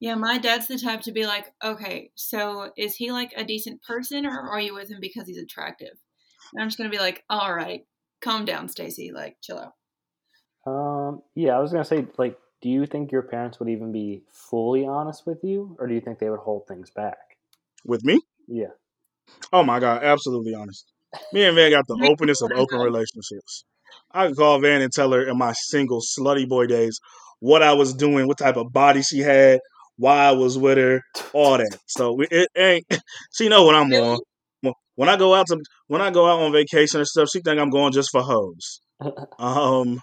Yeah, my dad's the type to be like, okay, so is he like a decent person or are you with him because he's attractive? And I'm just gonna be like, all right, calm down, Stacy, like chill out. Um, yeah, I was gonna say, like, do you think your parents would even be fully honest with you, or do you think they would hold things back? With me, Yeah. oh my god, absolutely honest. Me and Van got the openness of open relationships. I could call Van and tell her in my single slutty boy days what I was doing, what type of body she had, why I was with her, all that. So we- it ain't. She know what I'm on. When- When I go out to when I go out on vacation or stuff, she think I'm going just for hoes. Um.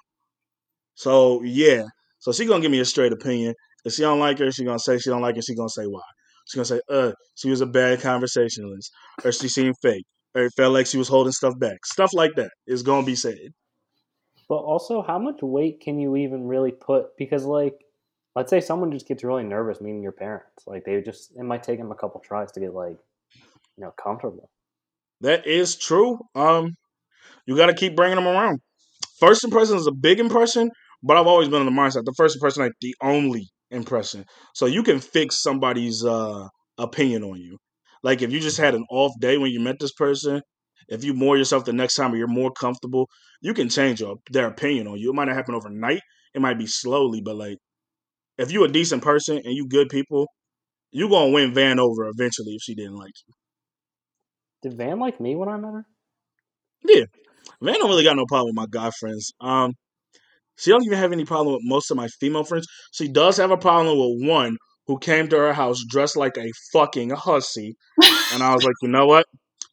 So yeah. So she gonna give me a straight opinion. If she don't like her, she gonna say she don't like her. She gonna say why. She gonna say, uh, she was a bad conversationalist, or she seemed fake, or it felt like she was holding stuff back. Stuff like that is gonna be said. But also, how much weight can you even really put? Because, like, let's say someone just gets really nervous meeting your parents. Like, they just, it might take them a couple tries to get, like, you know, comfortable. That is true. Um, you got to keep bringing them around. First impression is a big impression, but I've always been in the mindset the first impression ain't the only impression. So you can fix somebody's uh opinion on you. Like if you just had an off day when you met this person, if you more yourself the next time or you're more comfortable, you can change your, their opinion on you. It might not happen overnight. It might be slowly, but like if you a decent person and you good people, you gonna win Van over eventually if she didn't like you. Did Van like me when I met her? Yeah. Van don't really got no problem with my guy friends. Um, she don't even have any problem with most of my female friends. She does have a problem with one who came to her house dressed like a fucking hussy, and I was like, you know what?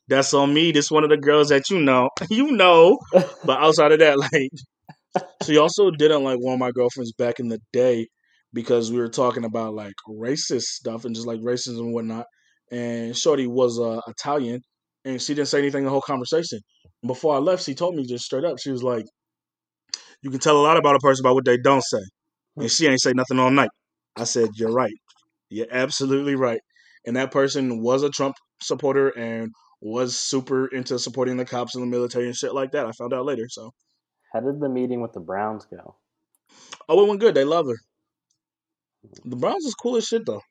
That's on me. This one of the girls that you know, you know. But outside of that, like, she also didn't like one of my girlfriends back in the day because we were talking about like racist stuff and just like racism and whatnot. And Shorty was uh, Italian, and she didn't say anything the whole conversation. Before I left, she told me just straight up. She was like, "You can tell a lot about a person by what they don't say," hmm. and she ain't say nothing all night. I said, "You're right. You're absolutely right." And that person was a Trump supporter and was super into supporting the cops and the military and shit like that. I found out later. So, How did the meeting with the Browns go? oh, it went good. They love her. The hmm. Browns is cool as shit though.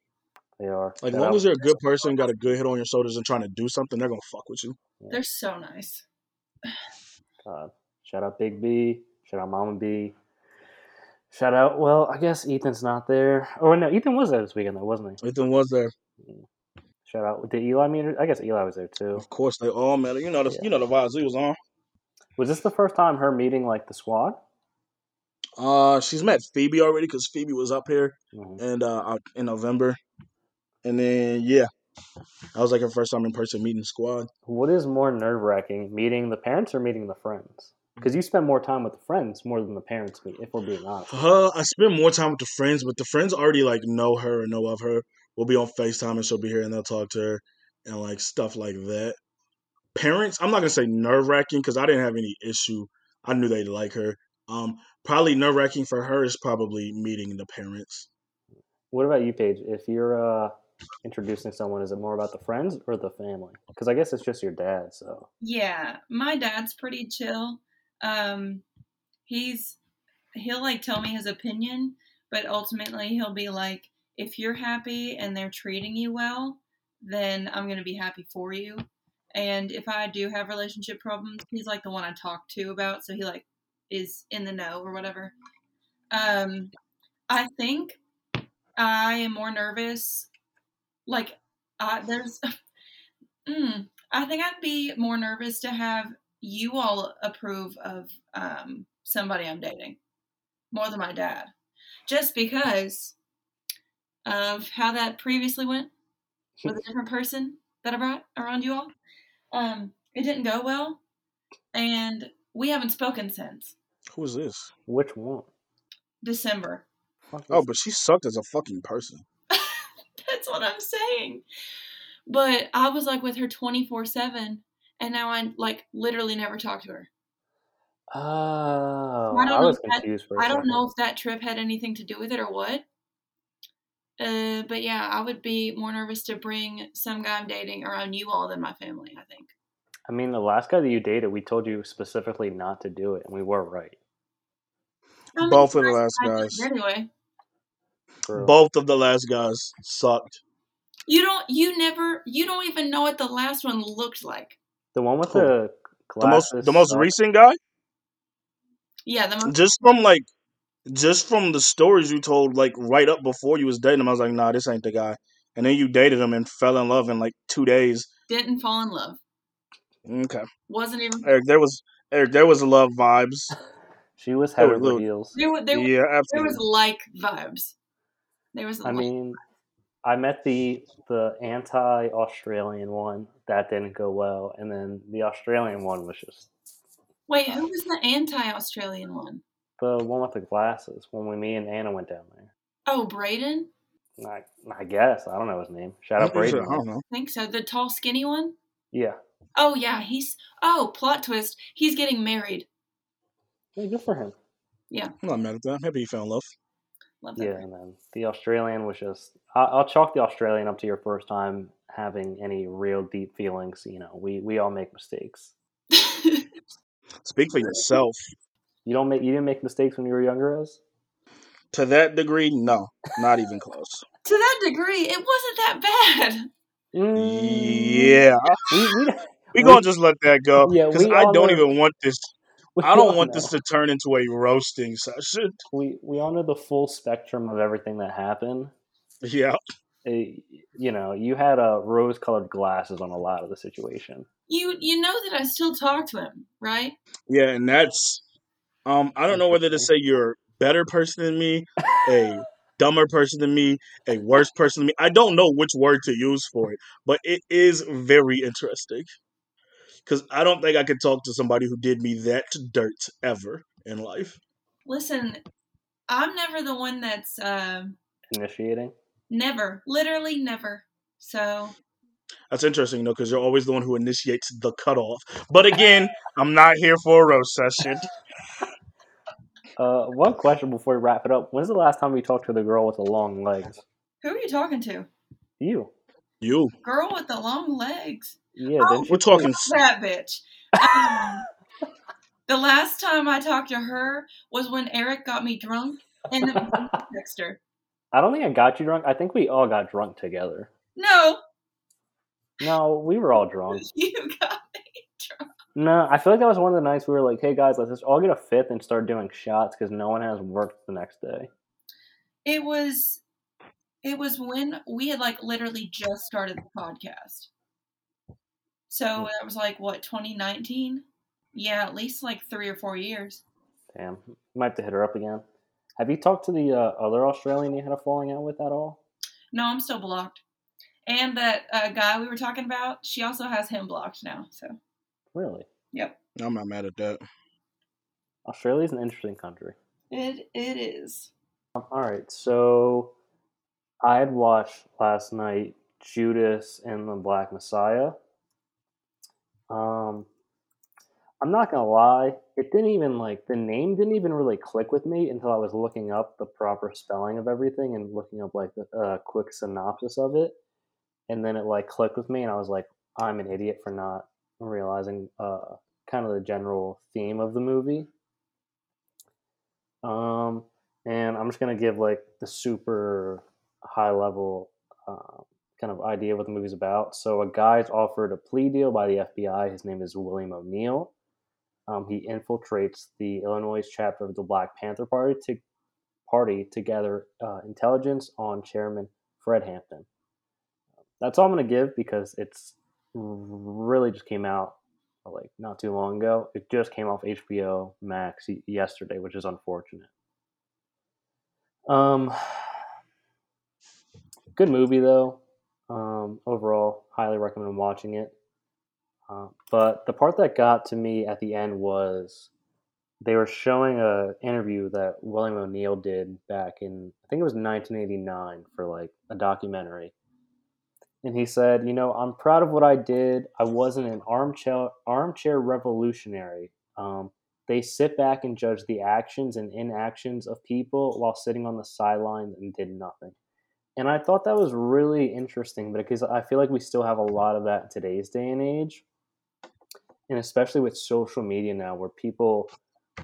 They are. Like, as long as you're a good person, got a good head on your shoulders, and trying to do something, they're gonna fuck with you. They're so nice. God. Shout out Big B. Shout out Mama B. Shout out. Well, I guess Ethan's not there. Oh no, Ethan was there this weekend, though, wasn't he? Ethan was there. Shout out. Did Eli meet her? I guess Eli was there too. Of course, they all met her. You know the Yeah. you know the vibes he was on. Was this the first time her meeting like the squad? Uh, she's met Phoebe already because Phoebe was up here Mhm. and uh in November, and then yeah, that was like her first time in person meeting the squad. What is more nerve wracking, meeting the parents or meeting the friends? Because you spend more time with the friends more than the parents. If we're being honest. For her, I spend more time with the friends, but the friends already like know her and know of her. We'll be on Facetime and she'll be here and they'll talk to her and like stuff like that. Parents, I'm not gonna say nerve wracking because I didn't have any issue. I knew they'd like her. Um, probably nerve wracking for her is probably meeting the parents. What about you, Paige? If you're uh, introducing someone, is it more about the friends or the family? Because I guess it's just your dad. So Yeah, my dad's pretty chill. Um, he's he'll like tell me his opinion, but ultimately he'll be like, if you're happy and they're treating you well, then I'm gonna be happy for you. And if I do have relationship problems, he's like the one I talk to about, so he like is in the know or whatever. Um, I think I am more nervous. Like, I, there's, mm, I think I'd be more nervous to have you all approve of um, somebody I'm dating more than my dad, just because of how that previously went with a different person that I brought around you all. Um, it didn't go well, and we haven't spoken since Who is this? which one? December. Oh, but she sucked as a fucking person. That's what I'm saying. But I was like with her 24 7, and now I like literally never talk to her. Oh, I don't I know was if that- confused for a I don't second. know if that trip had anything to do with it or what. Uh, but yeah, I would be more nervous to bring some guy I'm dating around you all than my family, I think. I mean, the last guy that you dated, we told you specifically not to do it, and we were right. I mean, Both of the last guys. Anyway, True. Both of the last guys sucked. you don't, you never, you don't even know what the last one looked like. The one with Who? the The most glasses the most sucked. recent guy? Yeah, the most, Just from like just from the stories you told like right up before you was dating him, I was like, nah, this ain't the guy. And then you dated him and fell in love in like two days. didn't fall in love. Okay. Wasn't even, Eric, there was Eric, there was love vibes. She was There head were over heels. there, were- there, Yeah, there was like vibes. There was I like- mean, I met the the anti Australian one. That didn't go well, and then the Australian one was just Wait, who was the anti-Australian one? the one with the glasses. When we me and Anna went down there, Oh, Braden? I, I guess I don't know his name. Shout out I don't know. I think so. The tall, skinny one? Yeah, Oh, yeah. He's. Oh, plot twist. He's getting married. Hey, good for him. Yeah. I'm not mad at that. I'm happy he fell in love. Love that. Yeah, and then the Australian was just. I, I'll chalk the Australian up to your first time having any real deep feelings. You know, we we all make mistakes. Speak for yourself. You don't make you didn't make mistakes when you were younger, as To that degree, no, not even close. to that degree, it wasn't that bad. Mm. Yeah, we, we, we We- gonna just let that go because we I don't know- even want this. I don't want know. this to turn into a roasting session. we we all know the full spectrum of everything that happened. Yeah, Eh, you know, you had uh, rose-colored glasses on a lot of the situation. You you know that I still talk to him, right? yeah, and that's. Um, I don't know whether to say you're a better person than me, a dumber person than me, a worse person than me. I don't know which word to use for it, but it is very interesting. Because I don't think I could talk to somebody who did me that dirt ever in life. Listen, I'm never the one that's um Initiating. Never, literally never. So That's interesting, though, because you're always the one who initiates the cutoff. But again, I'm not here for a roast session. Uh, one question before we wrap it up: When's the last time we talked to the girl with the long legs? who are you talking to? You. You. Girl with the long legs. Yeah. Oh, We're talking. That bitch. Um, the last time I talked to her was when Eric got me drunk and then texted her. I don't think I got you drunk. I think we all got drunk together. No, No, we were all drunk. you got me drunk. No, I feel like that was one of the nights we were like, "Hey guys, let's just all get a fifth and start doing shots because no one has work the next day." It was, it was when we had like literally just started the podcast. So hmm. that was like what 2019. Yeah, at least like three or four years. Damn, might have to hit her up again. Have you talked to the uh, other Australian you had a falling out with at all? No, I'm still blocked. And that uh, guy we were talking about, she also has him blocked now. So Really? yep. I'm not mad at that. Australia's an interesting country. It it is. All right, so I had watched last night Judas and the Black Messiah. Um, I'm not gonna lie, it didn't even like the name didn't even really click with me until I was looking up the proper spelling of everything and looking up like a uh, quick synopsis of it, and then it like clicked with me, and I was like, I'm an idiot for not realizing uh, kind of the general theme of the movie. Um, and I'm just gonna give like the super high level uh, kind of idea of what the movie's about. So a guy's offered a plea deal by the FBI. His name is William O'Neill. Um, he infiltrates the Illinois chapter of the Black Panther Party to party to gather uh, intelligence on Chairman Fred Hampton. That's all I'm going to give because it's really just came out like not too long ago. It just came off HBO Max yesterday, which is unfortunate. Um, good movie though. Um, overall, highly recommend watching it. Uh, but the part that got to me at the end was they were showing a interview that William O'Neill did back in I think it was 1989 for like a documentary. And he said, "You know, I'm proud of what I did. I wasn't an armchair armchair revolutionary. Um, they sit back and judge the actions and inactions of people while sitting on the sidelines and did nothing." And I thought that was really interesting because I feel like we still have a lot of that in today's day and age. And especially with social media now, where people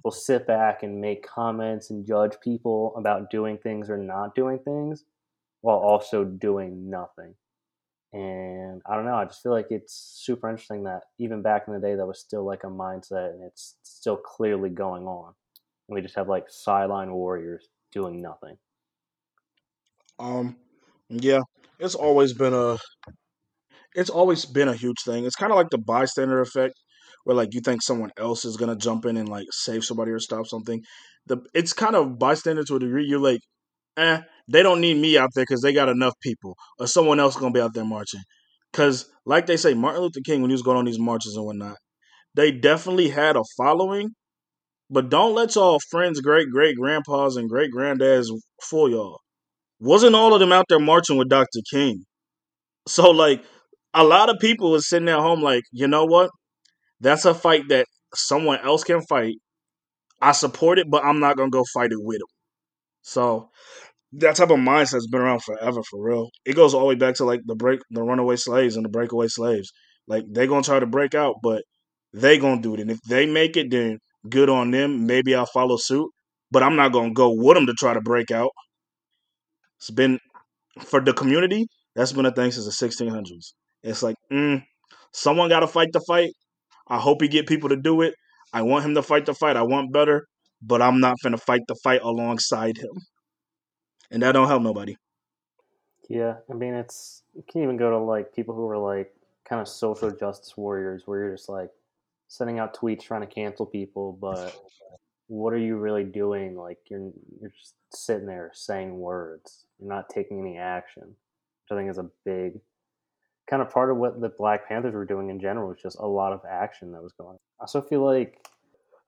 will sit back and make comments and judge people about doing things or not doing things while also doing nothing. And I don't know, I just feel like it's super interesting that even back in the day, that was still like a mindset and it's still clearly going on. And we just have like sideline warriors doing nothing. Um, yeah, it's always been a it's always been a huge thing. It's kind of like the bystander effect, where like you think someone else is gonna jump in and like save somebody or stop something. The it's kind of bystander to a degree. You're like, eh, they don't need me out there because they got enough people, or someone else gonna be out there marching. Because like they say, Martin Luther King when he was going on these marches and whatnot, they definitely had a following. But don't let y'all friends, great great grandpas, and great granddads fool y'all wasn't all of them out there marching with Dr. King. So like a lot of people was sitting at home like, you know what? That's a fight that someone else can fight. I support it, but I'm not gonna go fight it with them. So that type of mindset's been around forever for real. It goes all the way back to like the break the runaway slaves and the breakaway slaves. Like they gonna try to break out, but they gonna do it. And if they make it, then good on them. Maybe I'll follow suit. But I'm not gonna go with them to try to break out. It's been for the community. That's been a thing since the 1600s. It's like, mm, someone got to fight the fight. I hope he get people to do it. I want him to fight the fight. I want better, but I'm not gonna fight the fight alongside him, and that don't help nobody. Yeah, I mean, it's you can even go to like people who are like kind of social justice warriors, where you're just like sending out tweets trying to cancel people, but what are you really doing? Like you're you're just sitting there saying words. You're not taking any action, which I think is a big kind of part of what the Black Panthers were doing in general. Was just a lot of action that was going. on. I also feel like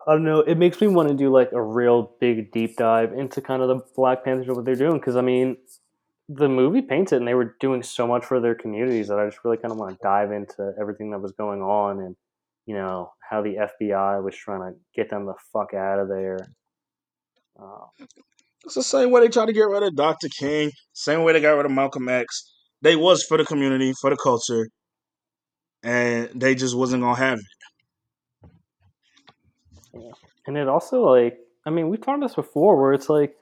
I don't know. It makes me want to do like a real big deep dive into kind of the Black Panthers and what they're doing because I mean, the movie paints it, and they were doing so much for their communities that I just really kind of want to dive into everything that was going on and you know how the FBI was trying to get them the fuck out of there. Uh, it's the same way they tried to get rid of Dr. King, same way they got rid of Malcolm X. They was for the community, for the culture, and they just wasn't gonna have it. And it also like I mean, we've talked about this before where it's like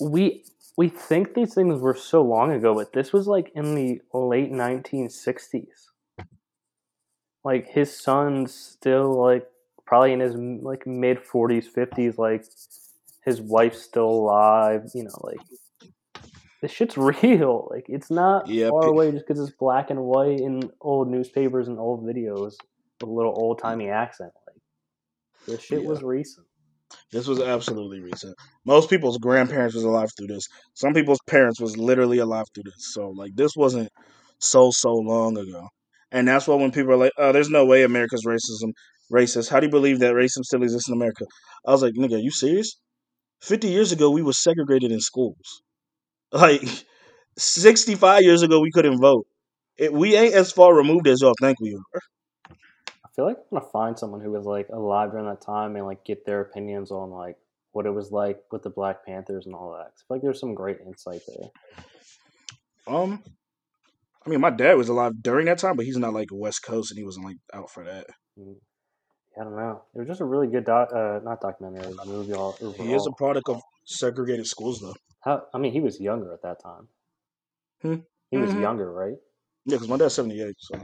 we we think these things were so long ago, but this was like in the late nineteen sixties like his son's still like probably in his like mid 40s 50s like his wife's still alive you know like this shit's real like it's not Yeah, far away just because it's black and white in old newspapers and old videos with a little old timey accent like this shit Yeah. was recent This was absolutely recent. Most people's grandparents was alive through this. Some people's parents was literally alive through this. So like this wasn't so so long ago. And that's why when people are like, "Oh, there's no way America's racism," racist. How do you believe that racism still exists in America? I was like, nigga, are you serious? 50 years ago, we were segregated in schools. Like, 65 years ago, we couldn't vote. It, we ain't as far removed as y'all think we are. I feel like I'm gonna find someone who was like alive during that time and like get their opinions on like what it was like with the Black Panthers and all that. I feel like there's some great insight there. Um, I mean, my dad was alive during that time, but he's not like West Coast, and he wasn't like out for that. Mm. I don't know. It was just a really good doc, uh, not documentary, movie. All He is a product of segregated schools, though. How, I mean, he was younger at that time. Hmm. He was Mhm. younger, right? Yeah, because my dad's 78, so.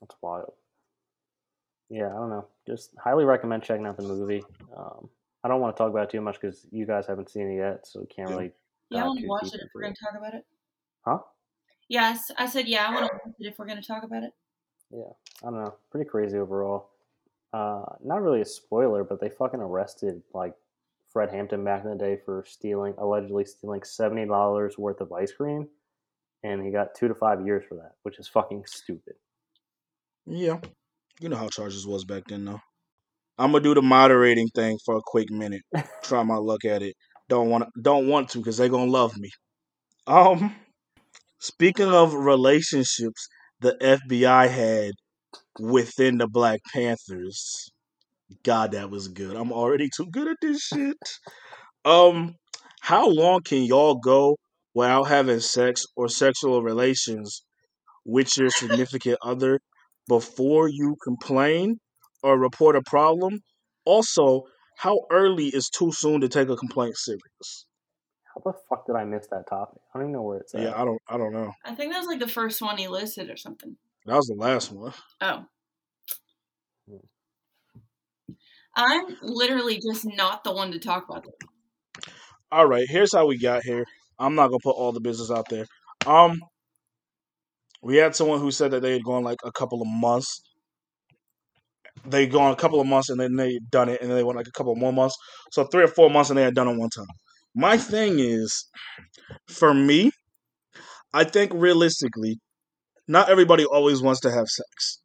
That's wild. Yeah, I don't know. Just highly recommend checking out the movie. Um, I don't want to talk about it too much because you guys haven't seen it yet, so we can't Yeah. really. Yeah, I want to watch it if we're going to talk about it. Huh? Yes, I said yeah, I want to watch it if we're going to talk about it. Yeah, I don't know. Pretty crazy overall. Uh, not really a spoiler, but they fucking arrested like Fred Hampton back in the day for stealing, allegedly stealing seventy dollars worth of ice cream, and he got two to five years for that, which is fucking stupid. Yeah. You know how charges was back then, though. I'm gonna do the moderating thing for a quick minute. Try my luck at it. Don't want don't want to because they gonna love me. Um, speaking of relationships, the FBI had within the Black Panthers. God, that was good. I'm already too good at this shit. Um, how long can y'all go without having sex or sexual relations with your significant other before you complain or report a problem? Also, how early is too soon to take a complaint serious? How the fuck did I miss that topic? I don't even know where it's at. Yeah, I don't I don't know. I think that was like the first one he listed or something. That was the last one. Oh. Hmm. I'm literally just not the one to talk about this. All right, here's how we got here. I'm not gonna put all the business out there. Um, we had someone who said that they had gone like a couple of months. They gone a couple of months and then they done it, and then they went like a couple more months. So three or four months, and they had done it one time. My thing is, for me, I think realistically, not everybody always wants to have sex,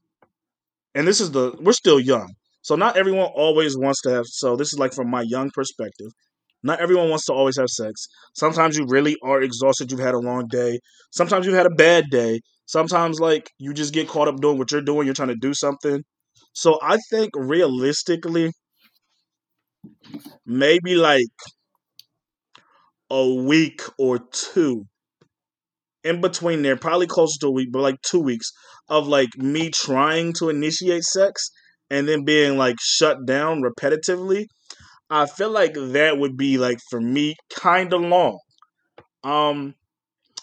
and this is the we're still young, so not everyone always wants to have. So this is like from my young perspective. Not everyone wants to always have sex. Sometimes you really are exhausted. You've had a long day. Sometimes you've had a bad day. Sometimes, like, you just get caught up doing what you're doing. You're trying to do something. So I think realistically, maybe like a week or two in between there, probably closer to a week, but like two weeks of like me trying to initiate sex and then being like shut down repetitively. I feel like that would be like for me kind of long. Um,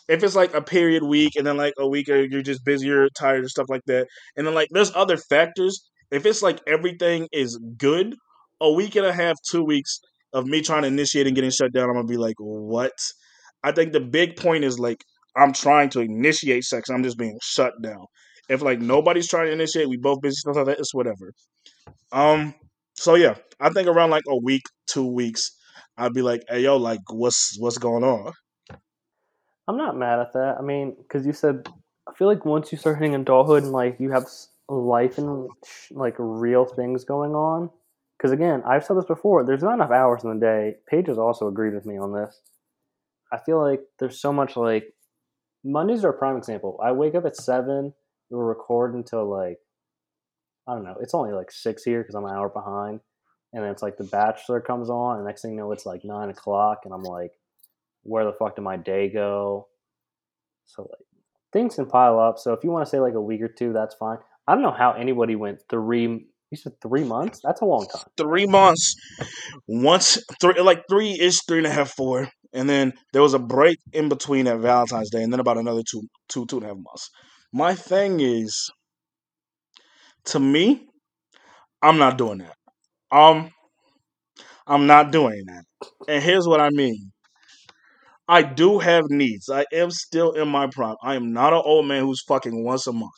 if it's like a period week and then like a week or you're just busy, tired and stuff like that, and then like there's other factors. If it's like everything is good, a week and a half, two weeks of me trying to initiate and getting shut down, I'm gonna be like, what? I think the big point is like I'm trying to initiate sex, I'm just being shut down. If like nobody's trying to initiate, we both busy stuff like that, it's whatever. Um, so yeah, I think around like a week, two weeks, I'd be like, "Hey, yo, like, what's what's going on?" I'm not mad at that. I mean, because you said, I feel like once you start hitting adulthood and like you have life and like real things going on. Because again, I've said this before. There's not enough hours in the day. Paige has also agreed with me on this. I feel like there's so much like Mondays are a prime example. I wake up at seven. We'll record until like I don't know. It's only like six here because I'm an hour behind, and then it's like The Bachelor comes on, and next thing you know, it's like nine o'clock, and I'm like, where the fuck did my day go? So like things can pile up. So if you want to say like a week or two, that's fine. I don't know how anybody went three. You said three months? That's a long time. Three months, once three, like three is three and a half, four, and then there was a break in between at Valentine's Day, and then about another two, two, two and a half months. My thing is, to me, I'm not doing that. Um, I'm not doing that. And here's what I mean. I do have needs. I am still in my prime. I am not an old man who's fucking once a month.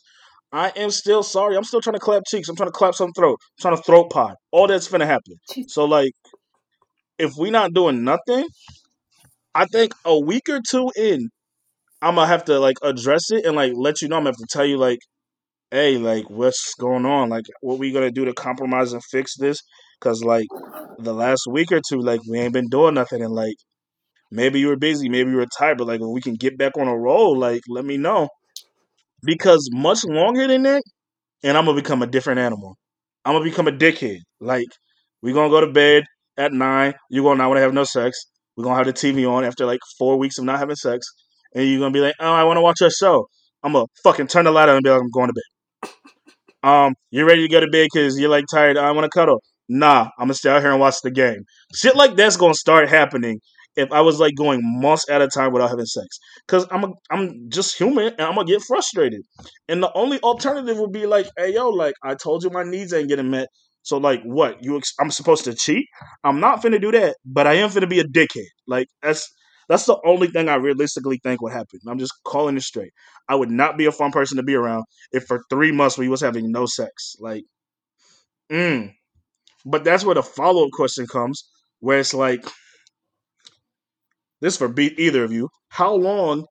I am still sorry. I'm still trying to clap cheeks. I'm trying to clap some throat. I'm trying to throat pot. All that's gonna happen. So like, if we not doing nothing, I think a week or two in, I'm gonna have to like address it and like let you know. I'm gonna have to tell you like, hey, like what's going on? Like what we gonna do to compromise and fix this? Cause like the last week or two, like we ain't been doing nothing, and like maybe you were busy, maybe you were tired, but like when we can get back on a roll, like let me know. Because much longer than that, and I'm gonna become a different animal. I'm gonna become a dickhead. Like we gonna go to bed at nine. You gonna not want to have no sex. We're gonna have the TV on after like four weeks of not having sex, and you're gonna be like, "Oh, I want to watch a show." I'm gonna fucking turn the light on and be like, "I'm going to bed." Um, you're ready to go to bed because you're like tired. I want to cuddle. Nah, I'm gonna stay out here and watch the game. Shit like that's gonna start happening if I was like going months at a time without having sex. Cause I'm a, I'm just human and I'm gonna get frustrated. And the only alternative would be like, hey yo, like I told you my needs ain't getting met. So like what? You ex- I'm supposed to cheat? I'm not finna do that, but I am finna be a dickhead. Like that's that's the only thing I realistically think would happen. I'm just calling it straight. I would not be a fun person to be around if for three months we was having no sex. Like, mm. But that's where the follow up question comes, where it's like, this for be- either of you. How long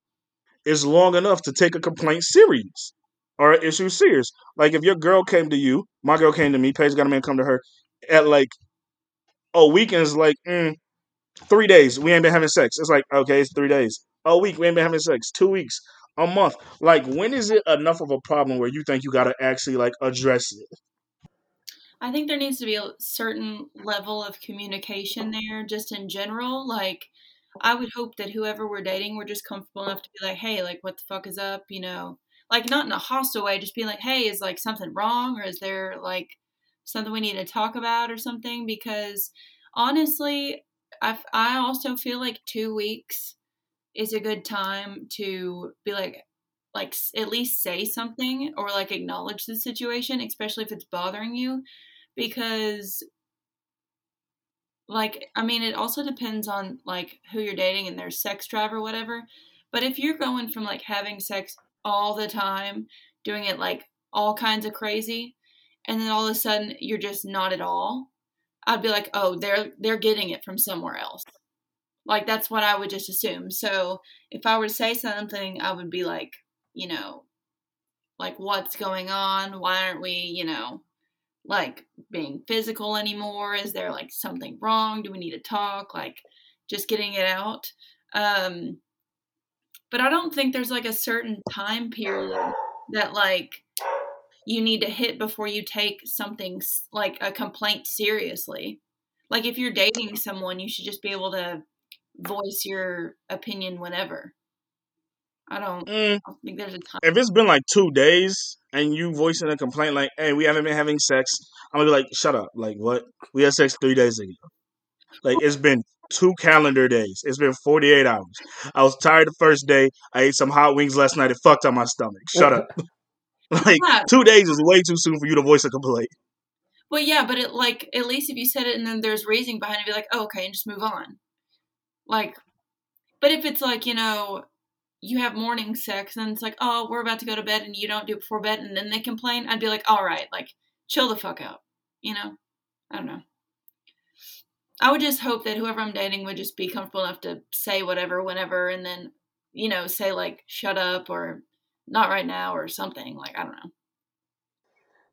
is long enough to take a complaint serious or an issue serious? Like if your girl came to you, my girl came to me, Paige got a man come to her at like, oh, weekends like mm, three days. We ain't been having sex. It's like okay, it's three days. A week we ain't been having sex. Two weeks, a month. Like when is it enough of a problem where you think you got to actually like address it? I think there needs to be a certain level of communication there, just in general. Like, I would hope that whoever we're dating, we're just comfortable enough to be like, hey, like, what the fuck is up? You know, like, not in a hostile way, just being like, hey, is like something wrong? Or is there like something we need to talk about or something? Because honestly, I, I also feel like two weeks is a good time to be like, like at least say something or like acknowledge the situation, especially if it's bothering you, because like I mean, it also depends on like who you're dating and their sex drive or whatever. But if you're going from like having sex all the time, doing it like all kinds of crazy, and then all of a sudden you're just not at all, I'd be like, oh, they're they're getting it from somewhere else. Like that's what I would just assume. So if I were to say something, I would be like, you know, like what's going on? Why aren't we, you know, like being physical anymore? Is there like something wrong? Do we need to talk? Like just getting it out. Um but I don't think there's like a certain time period that like you need to hit before you take something like a complaint seriously. Like if you're dating someone, you should just be able to voice your opinion whenever. I don't, Mm, I don't think there's a time. if it's been like two days and you voicing a complaint like, "Hey, we haven't been having sex," I'm gonna be like, "Shut up!" Like, what? We had sex three days ago. Like, it's been two calendar days. It's been 48 hours. I was tired the first day. I ate some hot wings last night. It fucked up my stomach. Shut up. like, Yeah. two days is way too soon for you to voice a complaint. Well, yeah, but it like at least if you said it and then there's reasoning behind it, be like, oh, okay, and just move on. Like, but if it's like you know, you have morning sex and it's like, oh, we're about to go to bed and you don't do it before bed, and then they complain, I'd be like, all right, like, chill the fuck out. You know, I don't know. I would just hope that whoever I'm dating would just be comfortable enough to say whatever, whenever, and then you know, say like, shut up or not right now or something. Like, I don't know.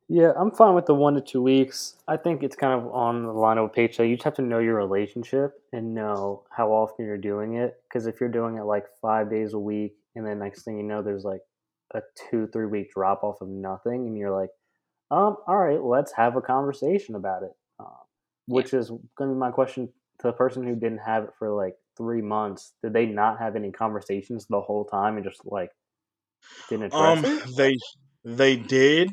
Yeah, I'm fine with the one to two weeks. I think it's kind of on the line of Paige said. You just have to know your relationship and know how often you're doing it. Because if you're doing it like five days a week, and then next thing you know, there's like a two, three week drop off of nothing, and you're like, um, all right, let's have a conversation about it. Um, which is going to be my question to the person who didn't have it for like three months. Did they not have any conversations the whole time and just like didn't Um, it? they they did.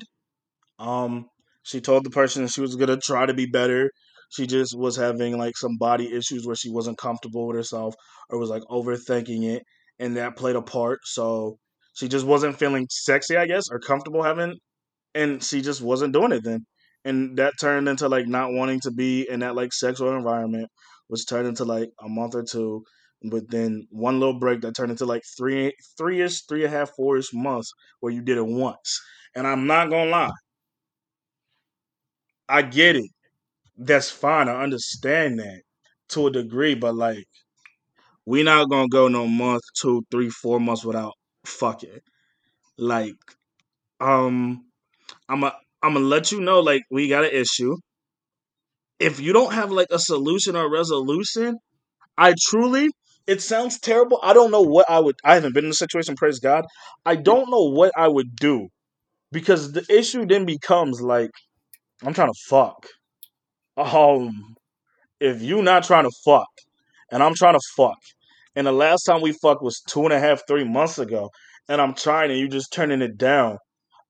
Um, she told the person she was gonna try to be better. She just was having like some body issues where she wasn't comfortable with herself or was like overthinking it, and that played a part. So she just wasn't feeling sexy, I guess, or comfortable having, and she just wasn't doing it then. And that turned into like not wanting to be in that like sexual environment, which turned into like a month or two. But then one little break that turned into like three, three ish, three and a half, four ish months where you did it once. And I'm not gonna lie, I get it. That's fine. I understand that to a degree, but like we not gonna go no month, two, three, four months without fucking. Like, um, I'm a, I'm gonna let you know like we got an issue. If you don't have like a solution or resolution, I truly it sounds terrible. I don't know what I would I haven't been in a situation, praise God. I don't know what I would do. Because the issue then becomes like I'm trying to fuck. Um if you not trying to fuck and I'm trying to fuck, and the last time we fucked was two and a half, three months ago, and I'm trying and you're just turning it down,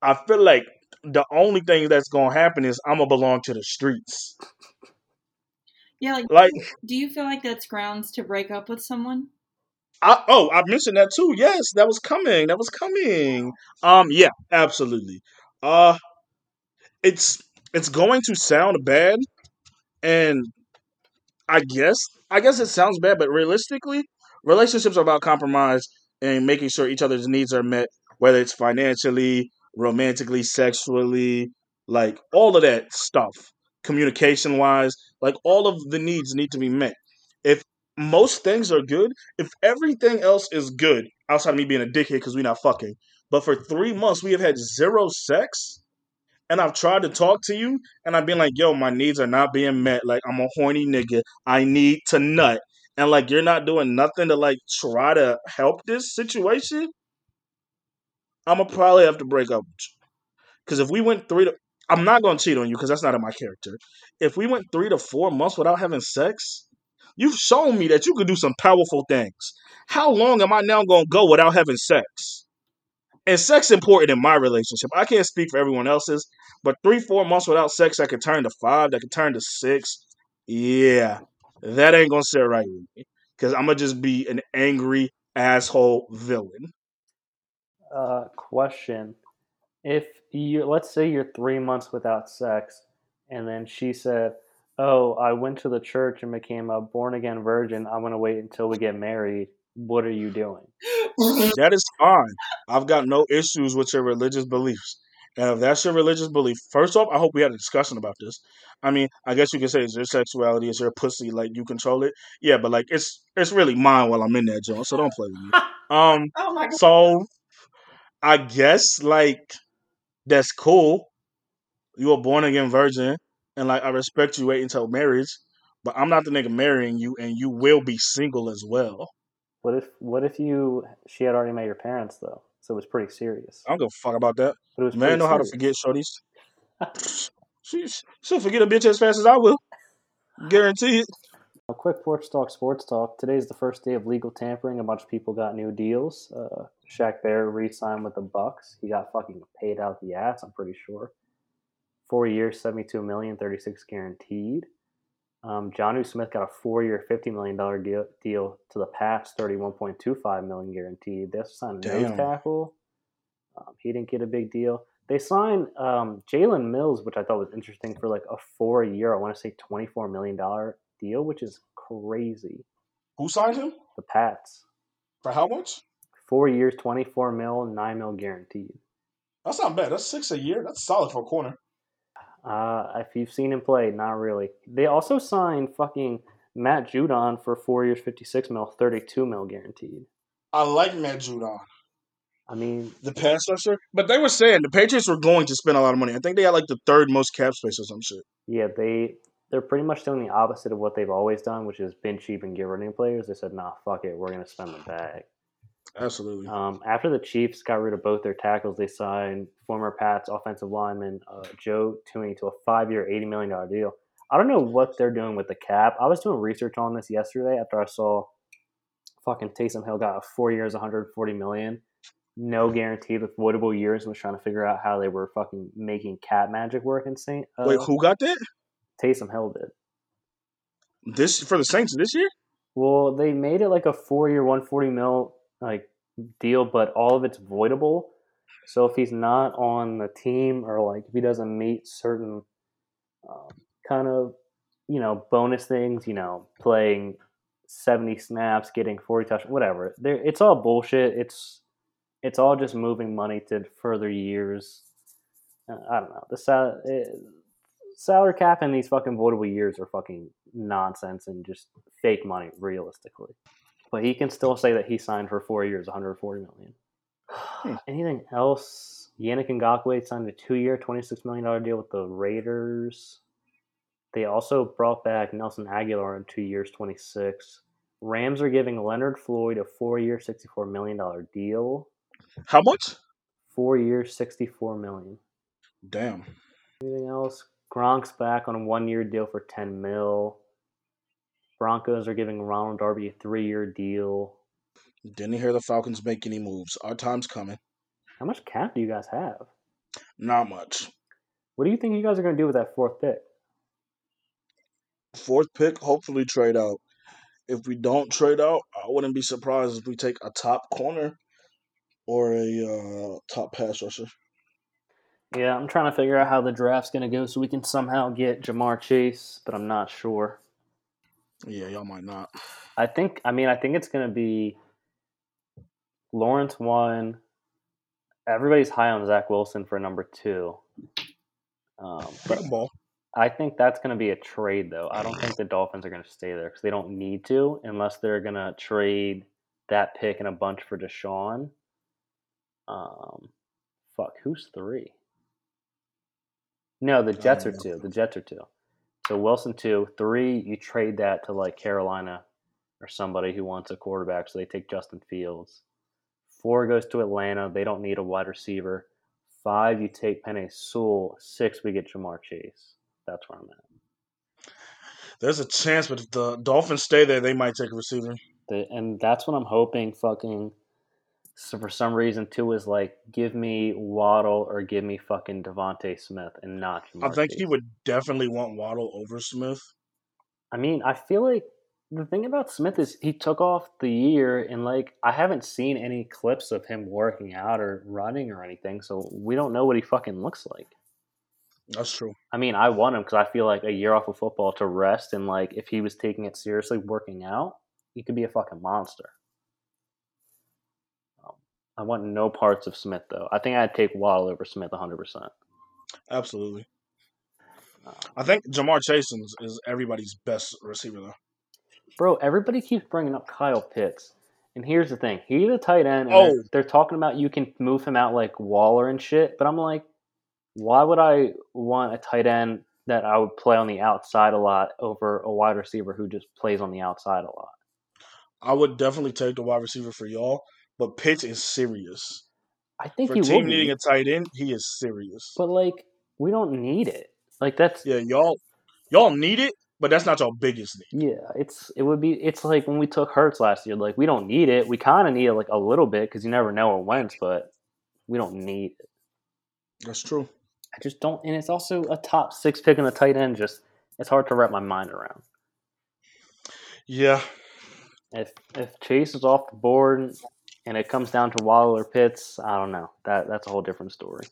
I feel like the only thing that's gonna happen is I'm gonna belong to the streets. Yeah, like Like, do you feel like that's grounds to break up with someone? I, oh, I mentioned that too. Yes, that was coming. That was coming. Um, yeah, absolutely. Uh, it's it's going to sound bad, and I guess I guess it sounds bad, but realistically, relationships are about compromise and making sure each other's needs are met, whether it's financially, romantically, sexually, like all of that stuff, communication wise, like all of the needs need to be met. If most things are good, if everything else is good, outside of me being a dickhead because we're not fucking, but for three months we have had zero sex and I've tried to talk to you, and I've been like, yo, my needs are not being met. Like, I'm a horny nigga. I need to nut. And like, you're not doing nothing to like try to help this situation. I'm gonna probably have to break up. Because if we went three to, I'm not gonna cheat on you because that's not in my character. If we went three to four months without having sex, you've shown me that you can do some powerful things. How long am I now gonna go without having sex? And sex important in my relationship. I can't speak for everyone else's, but three, four months without sex, that could turn to five, that could turn to six. Yeah, that ain't gonna sit right with me because I'm gonna just be an angry asshole villain. Uh, question: If you let's say you're three months without sex, and then she said, "Oh, I went to the church and became a born again virgin. I'm gonna wait until we get married." What are you doing? That is fine. I've got no issues with your religious beliefs. And if that's your religious belief, first off, I hope we had a discussion about this. I mean, I guess you can say it's your sexuality, it's your pussy, like you control it. Yeah, but like it's it's really mine while I'm in that joint, so don't play with me. Um, Oh my god. so I guess like that's cool. You a born again virgin, and like I respect you wait until marriage, but I'm not the nigga marrying you, and you will be single as well. What if what if you she had already met your parents though, so it was pretty serious. I don't give a fuck about that. But it was Man know how to forget shorties. she she'll forget a bitch as fast as I will. Guarantee it. A quick porch talk, sports talk. Today's the first day of legal tampering. A bunch of people got new deals. Uh, Shaq Barrett re-signed with the Bucs. He got fucking paid out the ass. I'm pretty sure. Four years, 72 million, 36 guaranteed. Um, Jonnu Smith got a four-year, 50 million dollar deal, deal to the Pats, 31.25 million guaranteed. They signed a nose tackle. Um, he didn't get a big deal. They signed um, Jalen Mills, which I thought was interesting, for like a four-year, I want to say $24 million deal, which is crazy. Who signed him? The Pats. For how much? Four years, 24 mil, 9 mil guaranteed. That's not bad. That's six a year. That's solid for a corner. Uh, if you've seen him play, not really. They also signed fucking Matt Judon for four years, 56 mil, 32 mil guaranteed. I like Matt Judon, I mean, the pass rusher. But they were saying the Patriots were going to spend a lot of money. I think they had like the third most cap space or some shit. yeah, they they're pretty much doing the opposite of what they've always done, which is bin cheap and get rid of players. They said, nah, fuck it, we're gonna spend the bag. Absolutely. Um, after the Chiefs got rid of both their tackles, they signed former Pats offensive lineman uh, Joe Thuney to a five-year, eighty million dollar deal. I don't know what they're doing with the cap. I was doing research on this yesterday after I saw fucking Taysom Hill got a four years, one hundred forty million, no guaranteed with voidable years. and Was trying to figure out how they were fucking making cap magic work in Saint. Uh, Wait, who got that? Taysom Hill did. This for the Saints this year? Well, they made it like a four-year, one forty mil like deal, but all of it's voidable. So if he's not on the team or like if he doesn't meet certain um, kind of you know bonus things, you know, playing seventy snaps, getting forty touch, whatever. There, it's all bullshit. It's it's all just moving money to further years. Uh, I don't know. The sal- eh, salary cap and these fucking voidable years are fucking nonsense and just fake money, realistically. But he can still say that he signed for four years, 140 million. Hmm. Anything else? Yannick Ngakoue signed a two-year, twenty-six million dollar deal with the Raiders. They also brought back Nelson Agholor in two years, twenty-six. Rams are giving Leonard Floyd a four-year, sixty-four million dollar deal. How much? Four years, sixty-four million. Damn. Anything else? Gronk's back on a one-year deal for ten mil. Broncos are giving Ronald Darby a three-year deal. Didn't hear the Falcons make any moves. Our time's coming. How much cap do you guys have? Not much. What do you think you guys are going to do with that fourth pick? Fourth pick, hopefully trade out. If we don't trade out, I wouldn't be surprised if we take a top corner or a uh, top pass rusher. Yeah, I'm trying to figure out how the draft's going to go so we can somehow get Ja'Marr Chase, but I'm not sure. Yeah, y'all might not. I think, I mean, I think it's going to be Lawrence one. Everybody's high on Zach Wilson for number two. Um, ball. I think that's going to be a trade, though. I don't think the Dolphins are going to stay there because they don't need to unless they're going to trade that pick and a bunch for Deshaun. Um, fuck, who's three? No, the Jets are two. The Jets are two. So Wilson two, three. You trade that to like Carolina or somebody who wants a quarterback, so they take Justin Fields. Four goes to Atlanta. They don't need a wide receiver. Five, you take Penei Sewell. Six, we get Ja'Marr Chase. That's where I'm at. There's a chance, but if the Dolphins stay there, they might take a receiver. And that's what I'm hoping. Fucking. So for some reason, two is like, give me Waddle or give me fucking DeVonta Smith and not Ja'Marr I think Chase. he would definitely want Waddle over Smith. I mean, I feel like the thing about Smith is he took off the year and like I haven't seen any clips of him working out or running or anything, so we don't know what he fucking looks like. That's true. I mean, I want him because I feel like a year off of football to rest and like if he was taking it seriously, working out, he could be a fucking monster. I want no parts of Smith though. I think I'd take Waddle over Smith 100. percent Absolutely. Uh, I think Ja'Marr Chase is, everybody's best receiver, though. Bro, everybody keeps bringing up Kyle Pitts. And here's the thing. He's a tight end. And Oh. they're, they're talking about you can move him out like Waller and shit. But I'm like, why would I want a tight end that I would play on the outside a lot over a wide receiver who just plays on the outside a lot? I would definitely take the wide receiver for y'all, but Pitts is serious. I think For he team be. needing a tight end, he is serious. But like, we don't need it. Like that's Yeah, y'all y'all need it, but that's not your biggest need. Yeah, it's it would be it's like when we took Hurts last year. Like we don't need it. We kind of need it like a little bit because you never know or when's, but we don't need it. That's true. I just don't, and it's also a top six pick in the tight end. Just it's hard to wrap my mind around. Yeah. If if Chase is off the board and it comes down to Waddle or Pitts, I don't know. That that's a whole different story.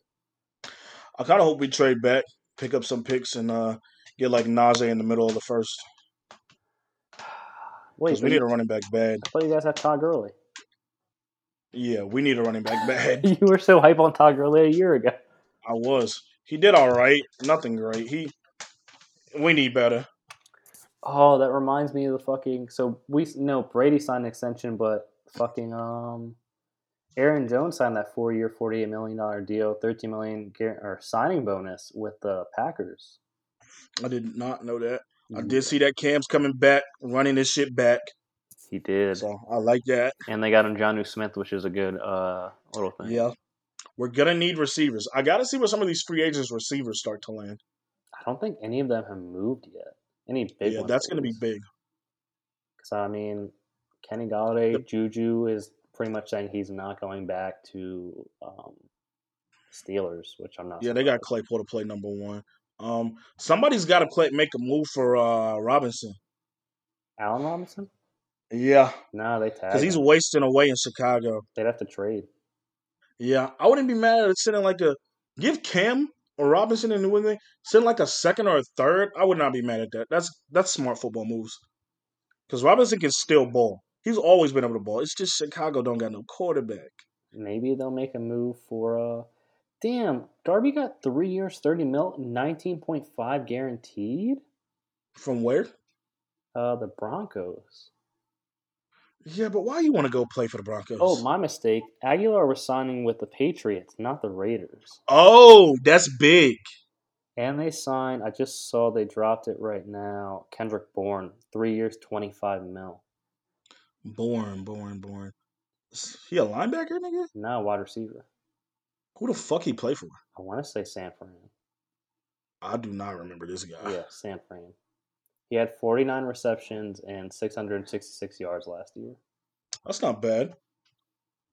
I kind of hope we trade back, pick up some picks, and uh, get like Najee in the middle of the first. Wait, we need a running back bad. I thought you guys had Todd Gurley. Yeah, we need a running back bad. you were so hype on Todd Gurley a year ago. I was. He did all right. Nothing great. He. We need better. Oh, that reminds me of the fucking. So we no Brady signed an extension, but fucking um, Aaron Jones signed that four-year, forty-eight million dollar deal, thirteen million or signing bonus with the Packers. I did not know that. I Mm, did see that Cam's coming back, running this shit back. He did, So I like that. and they got him Jonnu Smith, which is a good uh little thing. Yeah. We're gonna need receivers. I gotta see where some of these free agents receivers start to land. I don't think any of them have moved yet. Any big yeah, that's gonna be big. Because I mean, Kenny Golladay, Juju is pretty much saying he's not going back to um, Steelers, which I'm not. Yeah, they got. Claypool to play number one. Um, somebody's got to play make a move for uh Robinson. Allen Robinson. Yeah, No, they tagged because he's wasting away in Chicago. They'd have to trade. Yeah, I wouldn't be mad at sending like a give Cam or Robinson in New England send like a second or a third. I would not be mad at that. That's that's smart football moves. Because Robinson can still ball. He's always been able to ball. It's just Chicago don't got no quarterback. Maybe they'll make a move for. Uh, damn, Darby got three years, thirty mil, nineteen point five guaranteed. From where? Uh, the Broncos. Yeah, but why you want to go play for the Broncos? Oh, my mistake. Agholor was signing with the Patriots, not the Raiders. Oh, that's big. And they signed, I just saw they dropped it right now. Kendrick Bourne, three years, 25 mil. Born, born, born. Is he a linebacker, nigga? Now wide receiver. Who the fuck he play for? I want to say San Fran. I do not remember this guy. Yeah, San Fran. He had 49 receptions and 666 yards last year. That's not bad.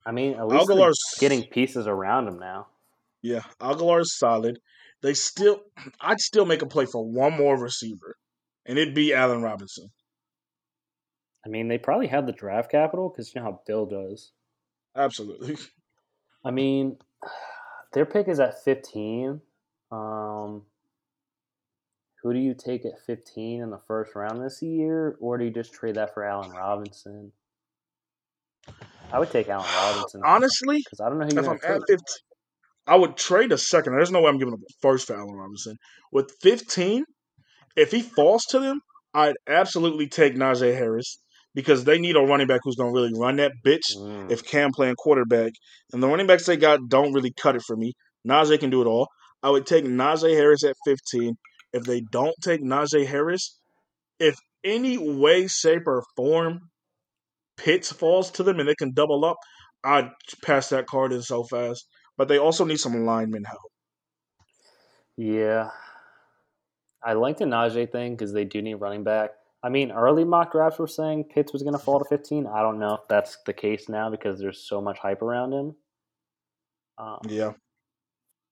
I mean, at least Agholor's getting pieces around him now. Yeah, Agholor's solid. They still, I'd still make a play for one more receiver, and it'd be Allen Robinson. I mean, they probably have the draft capital because you know how Bill does. Absolutely. I mean, their pick is at 15. Um, who do you take at 15 in the first round this year, or do you just trade that for Allen Robinson? I would take Allen Robinson Honestly, because I don't know who if I'm at 15, I would trade a second. There's no way I'm giving up a first for Allen Robinson. With 15, if he falls to them, I'd absolutely take Najee Harris because they need a running back who's going to really run that bitch Mm. if Cam playing quarterback. And the running backs they got don't really cut it for me. Najee can do it all. I would take Najee Harris at 15. If they don't take Najee Harris, if any way, shape, or form Pitts falls to them and they can double up, I'd pass that card in so fast. But they also need some lineman help. Yeah. I like the Najee thing because they do need running back. I mean, early mock drafts were saying Pitts was going to fall to 15. I don't know if that's the case now because there's so much hype around him. Um, Yeah.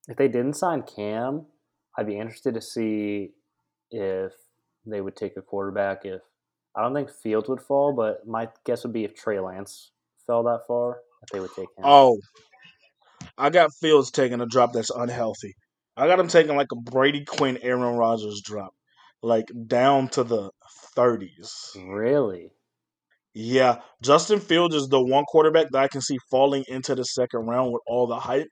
if they didn't sign Cam, I'd be interested to see if they would take a quarterback. If I don't think Fields would fall, but my guess would be if Trey Lance fell that far, that they would take him. Oh, I got Fields taking a drop that's unhealthy. I got him taking like a Brady Quinn, Aaron Rodgers drop, like down to the 30s. really? Yeah, Justin Fields is the one quarterback that I can see falling into the second round with all the hype.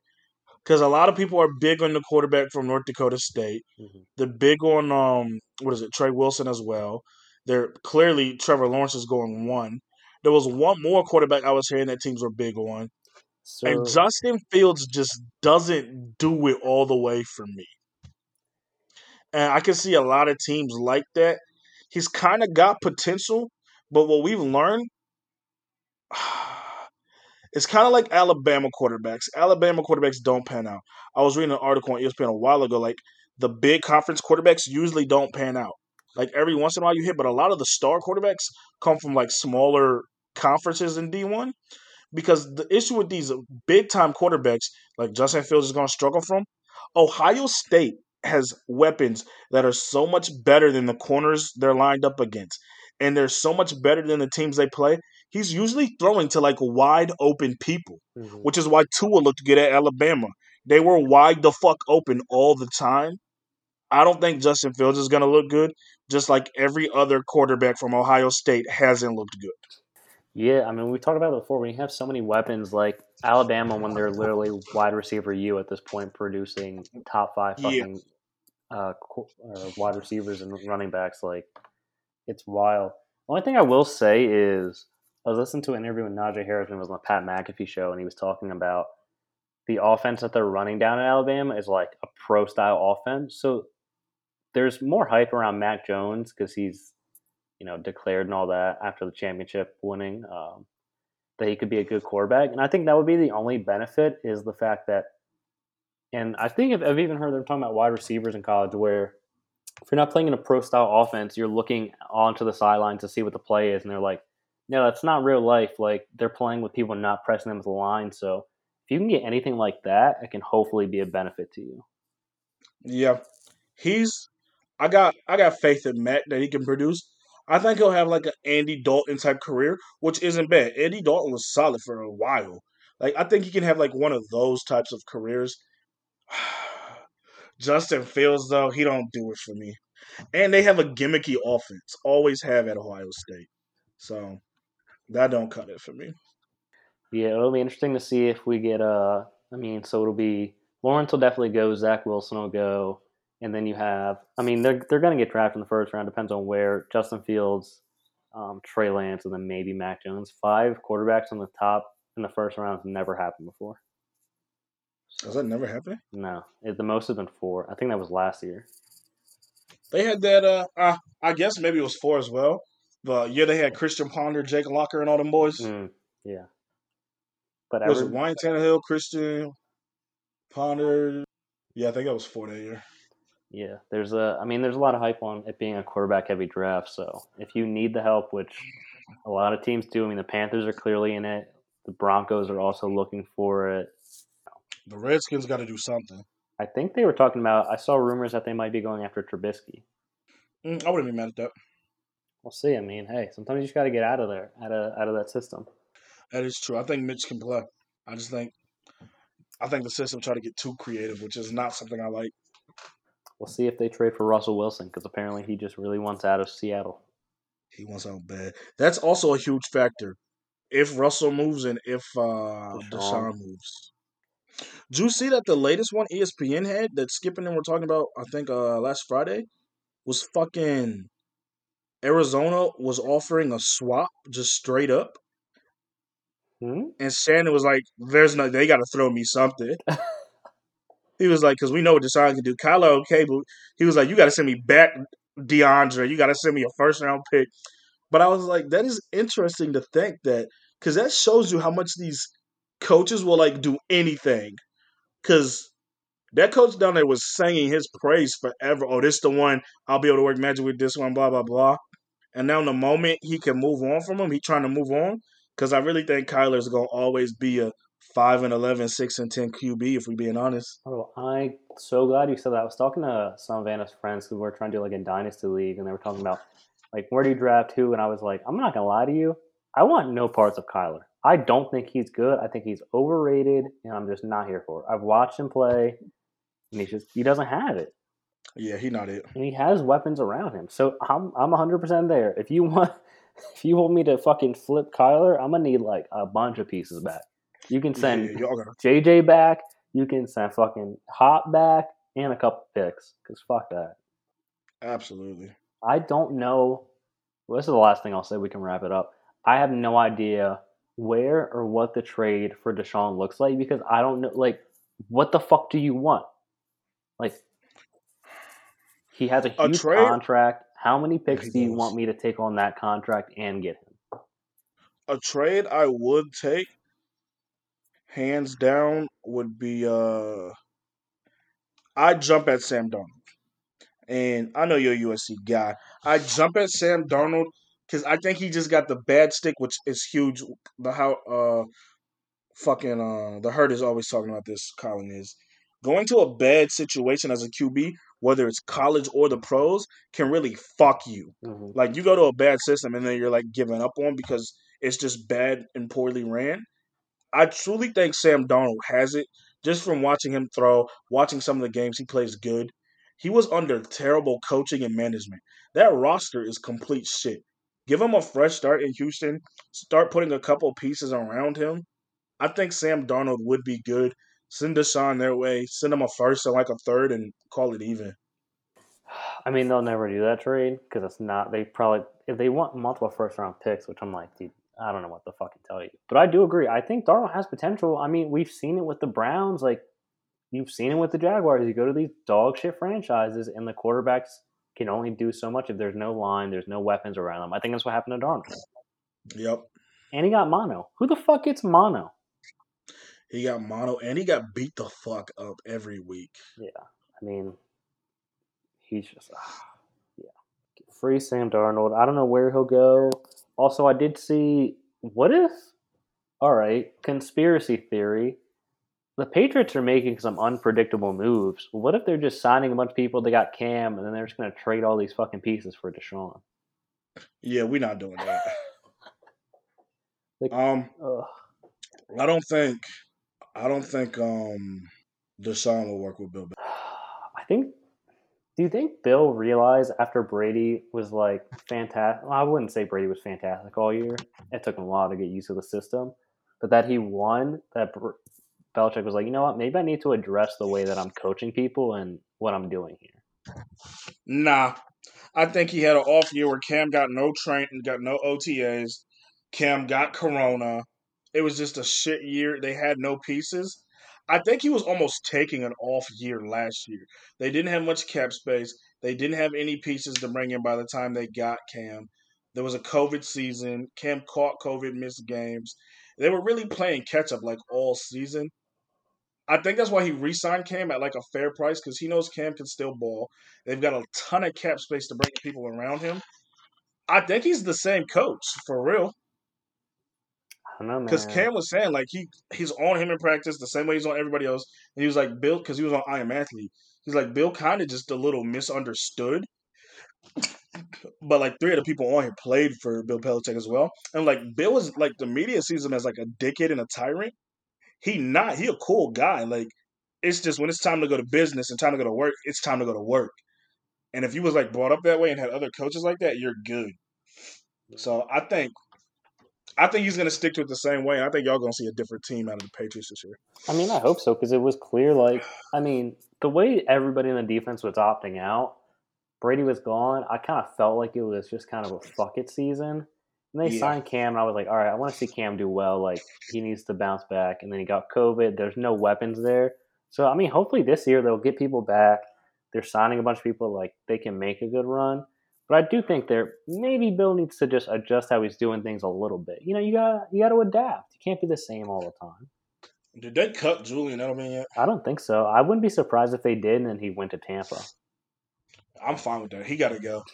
Because a lot of people are big on the quarterback from North Dakota State. Mhm. They're big on um, what is it, Trey Wilson as well. They're clearly Trevor Lawrence is going one. There was one more quarterback I was hearing that teams were big on, So and Justin Fields just doesn't do it all the way for me. And I can see a lot of teams like that. He's kind of got potential, but what we've learned, it's kind of like Alabama quarterbacks. Alabama quarterbacks don't pan out. I was reading an article on ESPN a while ago. Like the big conference quarterbacks usually don't pan out. Like every once in a while you hit, but a lot of the star quarterbacks come from like smaller conferences in D one. Because the issue with these big time quarterbacks, like Justin Fields is going to struggle from, Ohio State has weapons that are so much better than the corners they're lined up against. And they're so much better than the teams they play. He's usually throwing to like wide open people, Mhm. which is why Tua looked good at Alabama. They were wide the fuck open all the time. I don't think Justin Fields is going to look good, just like every other quarterback from Ohio State hasn't looked good. Yeah, I mean, we talked about it before. When you have so many weapons like Alabama, when they're literally wide receiver you at this point, producing top five Yeah. fucking uh, uh, wide receivers and running backs, like it's wild. The only thing I will say is I was listening to an interview with Najee Harris when it was on the Pat McAfee show, and he was talking about the offense that they're running down in Alabama is like a pro style offense. So there's more hype around Mac Jones because he's you know declared and all that after the championship winning um, that he could be a good quarterback, and I think that would be the only benefit is the fact that, and I think I've, even heard them talking about wide receivers in college where if you're not playing in a pro style offense, you're looking onto the sideline to see what the play is, and they're like, no, that's not real life. Like they're playing with people not pressing them to the line, so if you can get anything like that, it can hopefully be a benefit to you. Yeah, he's. I got I got faith in Matt that he can produce. I think he'll have like an Andy Dalton type career, which isn't bad. Andy Dalton was solid for a while. Like I think he can have like one of those types of careers. Justin Fields though, he don't do it for me. And they have a gimmicky offense. Always have at Ohio State. So that don't cut it for me. Yeah, it'll be interesting to see if we get uh I mean, so it'll be Lawrence will definitely go, Zach Wilson will go, and then you have I mean they're they're gonna get drafted in the first round, depends on where Justin Fields um, Trey Lance, and then maybe Mac Jones. Five quarterbacks on the top in the first round has never happened before. Has that never happened? No, it, the most has been four. I think that was last year. They had that. Uh, uh, I guess maybe it was four as well. The year they had Christian Ponder, Jake Locker, and all them boys. Mm, yeah, but was every, it Ryan Tannehill, Christian Ponder? Yeah, I think that was four that year. Yeah, there's a. I mean, there's a lot of hype on it being a quarterback heavy draft. So if you need the help, which a lot of teams do, I mean, the Panthers are clearly in it. The Broncos are also looking for it. The Redskins got to do something. I think they were talking about. I saw rumors that they might be going after Trubisky. Mm, I wouldn't be mad at that. We'll see. I mean, hey, sometimes you just got to get out of there, out of out of that system. That is true. I think Mitch can play. I just think, I think the system tried to get too creative, which is not something I like. We'll see if they trade for Russell Wilson because apparently he just really wants out of Seattle. He wants out bad. That's also a huge factor. If Russell moves and if uh, Deshaun. Deshaun moves. Do you see that the latest one ESPN had that skipping and we're talking about, I think uh, last Friday, was fucking Arizona was offering a swap just straight up. Hmm? And Shannon was like, "There's no, they got to throw me something." he was like, "Cause we know what Deshaun can do." Kyler, okay, but he was like, "You got to send me back, DeAndre. You got to send me a first round pick." But I was like, that is interesting to think that, because that shows you how much these coaches will like do anything. Because that coach down there was singing his praise forever. Oh, this the one. I'll be able to work magic with this one. Blah blah blah. And now, in the moment he can move on from him, he trying to move on. Because I really think Kyler's gonna always be a five and 11, 6 and ten QB. If we're being honest. Oh, I'm so glad you said that. I was talking to some of Anna's friends because we are trying to do like a dynasty league, and they were talking about like where do you draft who, and I was like, I'm not gonna lie to you, I want no parts of Kyler. I don't think he's good. I think he's overrated, and I'm just not here for it. I've watched him play, and he's just he doesn't have it, Yeah, he not it. and he has weapons around him. So I'm I'm 100 percent there. If you want, if you want me to fucking flip Kyler, I'm gonna need like a bunch of pieces back. You can send yeah. JJ back. You can send fucking Hop back and a couple picks. Cause fuck that. Absolutely. I don't know. Well, this is the last thing I'll say. We can wrap it up. I have no idea where or what the trade for Deshaun looks like because I don't know. Like, what the fuck do you want? Like, he has a A huge trade? contract. How many picks do you want me to take on that contract and get him? a trade I would take, hands down, would be uh I'd jump at Sam Darnold. And I know you're a USC guy. I'd jump at Sam Darnold because I think he just got the bad stick, which is huge. The how uh fucking uh the Herd is always talking about this, Colin is going to a bad situation as a QB, whether it's college or the pros, can really fuck you. Mhm. Like you go to a bad system and then you're like giving up on because it's just bad and poorly ran. I truly think Sam Darnold has it just from watching him throw, watching some of the games he plays good. He was under terrible coaching and management. That roster is complete shit. Give him a fresh start in Houston. Start putting a couple pieces around him. I think Sam Darnold would be good. Send Deshaun their way. Send him a first and like a third and call it even. I mean, they'll never do that trade because it's not. They probably if they want multiple first round picks, which I'm like, dude, I don't know what the fuck to tell you. But I do agree. I think Darnold has potential. I mean, we've seen it with the Browns. Like you've seen it with the Jaguars. You go to these dog shit franchises, and the quarterbacks can only do so much if there's no line, there's no weapons around them. I think that's what happened to Darnold. Yep. And he got mono. Who the fuck gets mono? He got mono and he got beat the fuck up every week. Yeah. I mean, he's just ah, yeah. Free Sam Darnold. I don't know where he'll go. Also, I did see what if? All right, conspiracy theory. The Patriots are making some unpredictable moves. What if they're just signing a bunch of people? They got Cam, and then they're just going to trade all these fucking pieces for Deshaun. Yeah, we're not doing that. Like- um, Ugh. I don't think, I don't think um, Deshaun will work with Bill. Do you think Bill realized after Brady was like fantastic? Well, I wouldn't say Brady was fantastic all year. It took him a while to get used to the system, but that he won, that Br- Belichick was like, you know what? Maybe I need to address the way that I'm coaching people and what I'm doing here. Nah, I think he had an off year where Cam got no train, got no OTAs. Cam got Corona. It was just a shit year. They had no pieces. I think he was almost taking an off year last year. They didn't have much cap space. They didn't have any pieces to bring in by the time they got Cam. There was a COVID season. Cam caught COVID, missed games. They were really playing catch up like all season. I think that's why he re-signed Cam at like a fair price because he knows Cam can still ball. They've got a ton of cap space to bring people around him. I think he's the same coach for real. I know, man. Because Cam was saying like he he's on him in practice the same way he's on everybody else. And he was like Bill because he was on I Am Athlete. He's like Bill kind of just a little misunderstood. But like three of the people on here played for Bill Belichick as well. And like Bill is like the media sees him as like a dickhead and a tyrant. He not he a cool guy. Like it's just when it's time to go to business and time to go to work, it's time to go to work. And if you was like brought up that way and had other coaches like that, you're good. So I think I think he's gonna stick to it the same way. I think y'all gonna see a different team out of the Patriots this year. I mean, I hope so because it was clear. Like, I mean, the way everybody in the defense was opting out, Brady was gone. I kind of felt like it was just kind of a fuck it season. And they Yeah. signed Cam, and I was like, all right, I want to see Cam do well. Like, he needs to bounce back. And then he got COVID. There's no weapons there. So, I mean, hopefully this year they'll get people back. They're signing a bunch of people like they can make a good run. But I do think there maybe Bill needs to just adjust how he's doing things a little bit. You know, you got you got to adapt. You can't be the same all the time. Did they cut Julian Edelman yet? I don't think so. I wouldn't be surprised if they did, and then he went to Tampa. I'm fine with that. He got to go.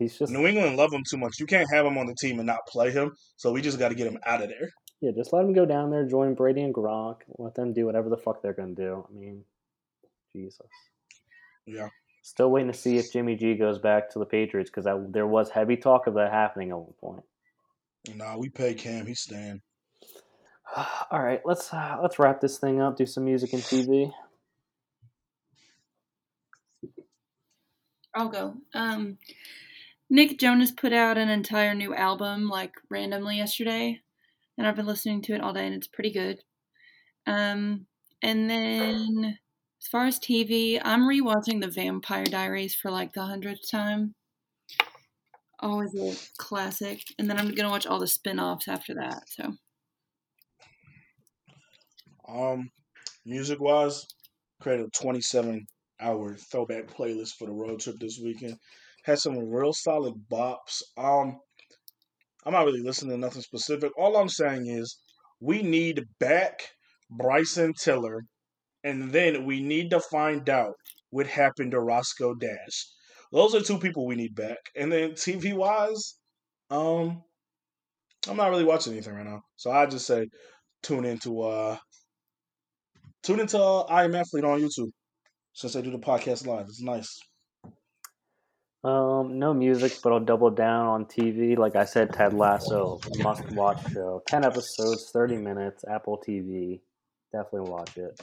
He's just New England love him too much. You can't have him on the team and not play him. So we just got to get him out of there. yeah, just let him go down there, join Brady and Gronk, let them do whatever the fuck they're gonna do. I mean, Jesus. Yeah. Still waiting to see if Jimmy G goes back to the Patriots because there was heavy talk of that happening at one point. Nah, we pay Cam. He's staying. All right, let's uh, let's wrap this thing up. Do some music and TV. I'll go. Um, Nick Jonas put out an entire new album like randomly yesterday, and I've been listening to it all day, and it's pretty good. Um, and then as far as TV, I'm rewatching The Vampire Diaries for like the hundredth time. Always a classic. And then I'm gonna watch all the spin-offs after that. So Um, music wise, created a 27 hour throwback playlist for the road trip this weekend. Had some real solid bops. Um, I'm not really listening to nothing specific. All I'm saying is we need back Bryson Tiller, and then we need to find out what happened to Roscoe Dash. Those are two people we need back. And then TV wise, um, I'm not really watching anything right now. So I just say tune into uh tune into uh, I Am Athlete on YouTube since they do the podcast live. It's nice. Um, no music, but I'll double down on TV. Like I said, Ted Lasso, must watch show. Ten episodes, thirty minutes, Apple TV. Definitely watch it.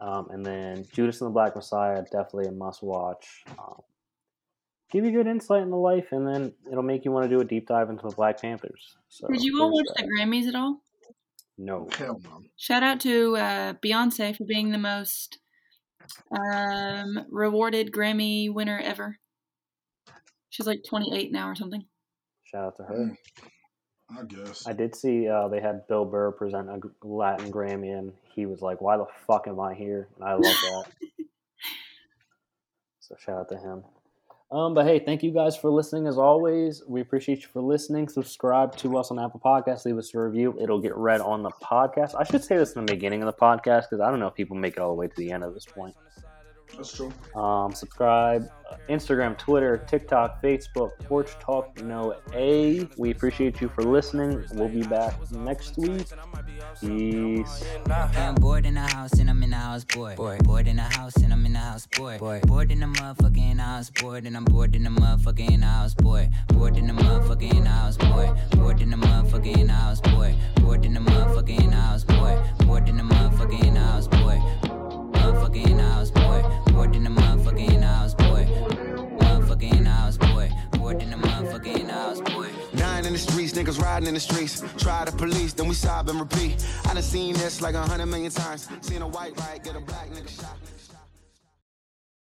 Um, and then Judas and the Black Messiah, definitely a must watch. Um, give you good insight into life, and then it'll make you want to do a deep dive into the Black Panthers. So did you all watch that. the Grammys at all? No. Hell no. Shout out to uh, Beyonce for being the most um, rewarded Grammy winner ever. She's like 28 now or something. Shout out to her. I guess. I did see uh, they had Bill Burr present a Latin Grammy, and he was like, "Why the fuck am I here?" And I love that. so shout out to him. Um, but hey, thank you guys for listening. As always, we appreciate you for listening. Subscribe to us on Apple Podcasts. Leave us a review. It'll get read on the podcast. I should say this in the beginning of the podcast because I don't know if people make it all the way to the end of this point. That's true. Um, subscribe, uh, Instagram, Twitter, TikTok, Facebook, Porch Talk No A. We appreciate you for listening. We'll be back next week. Peace. I'm bored in the house and I'm in the house bored. Bored, bored in the house and I'm in the house bored. Bored, bored in the motherfucker in the house bored and I'm bored in the motherfucker in the house bored. Bored in the motherfucker in the house bored. Bored in the motherfucker in the house bored. Bored in the motherfucker in the house bored. Bored in the motherfucker in the house bored. Motherfucker in the house bored. Bored in the motherfucker in the house bored. Motherfucker in the house bored. Bored in the motherfucker in the house bored. Dying in the streets, niggas riding in the streets. Try the police, then we sob and repeat. I done seen this like a hundred million times. Seen a white right, get a black nigga shot.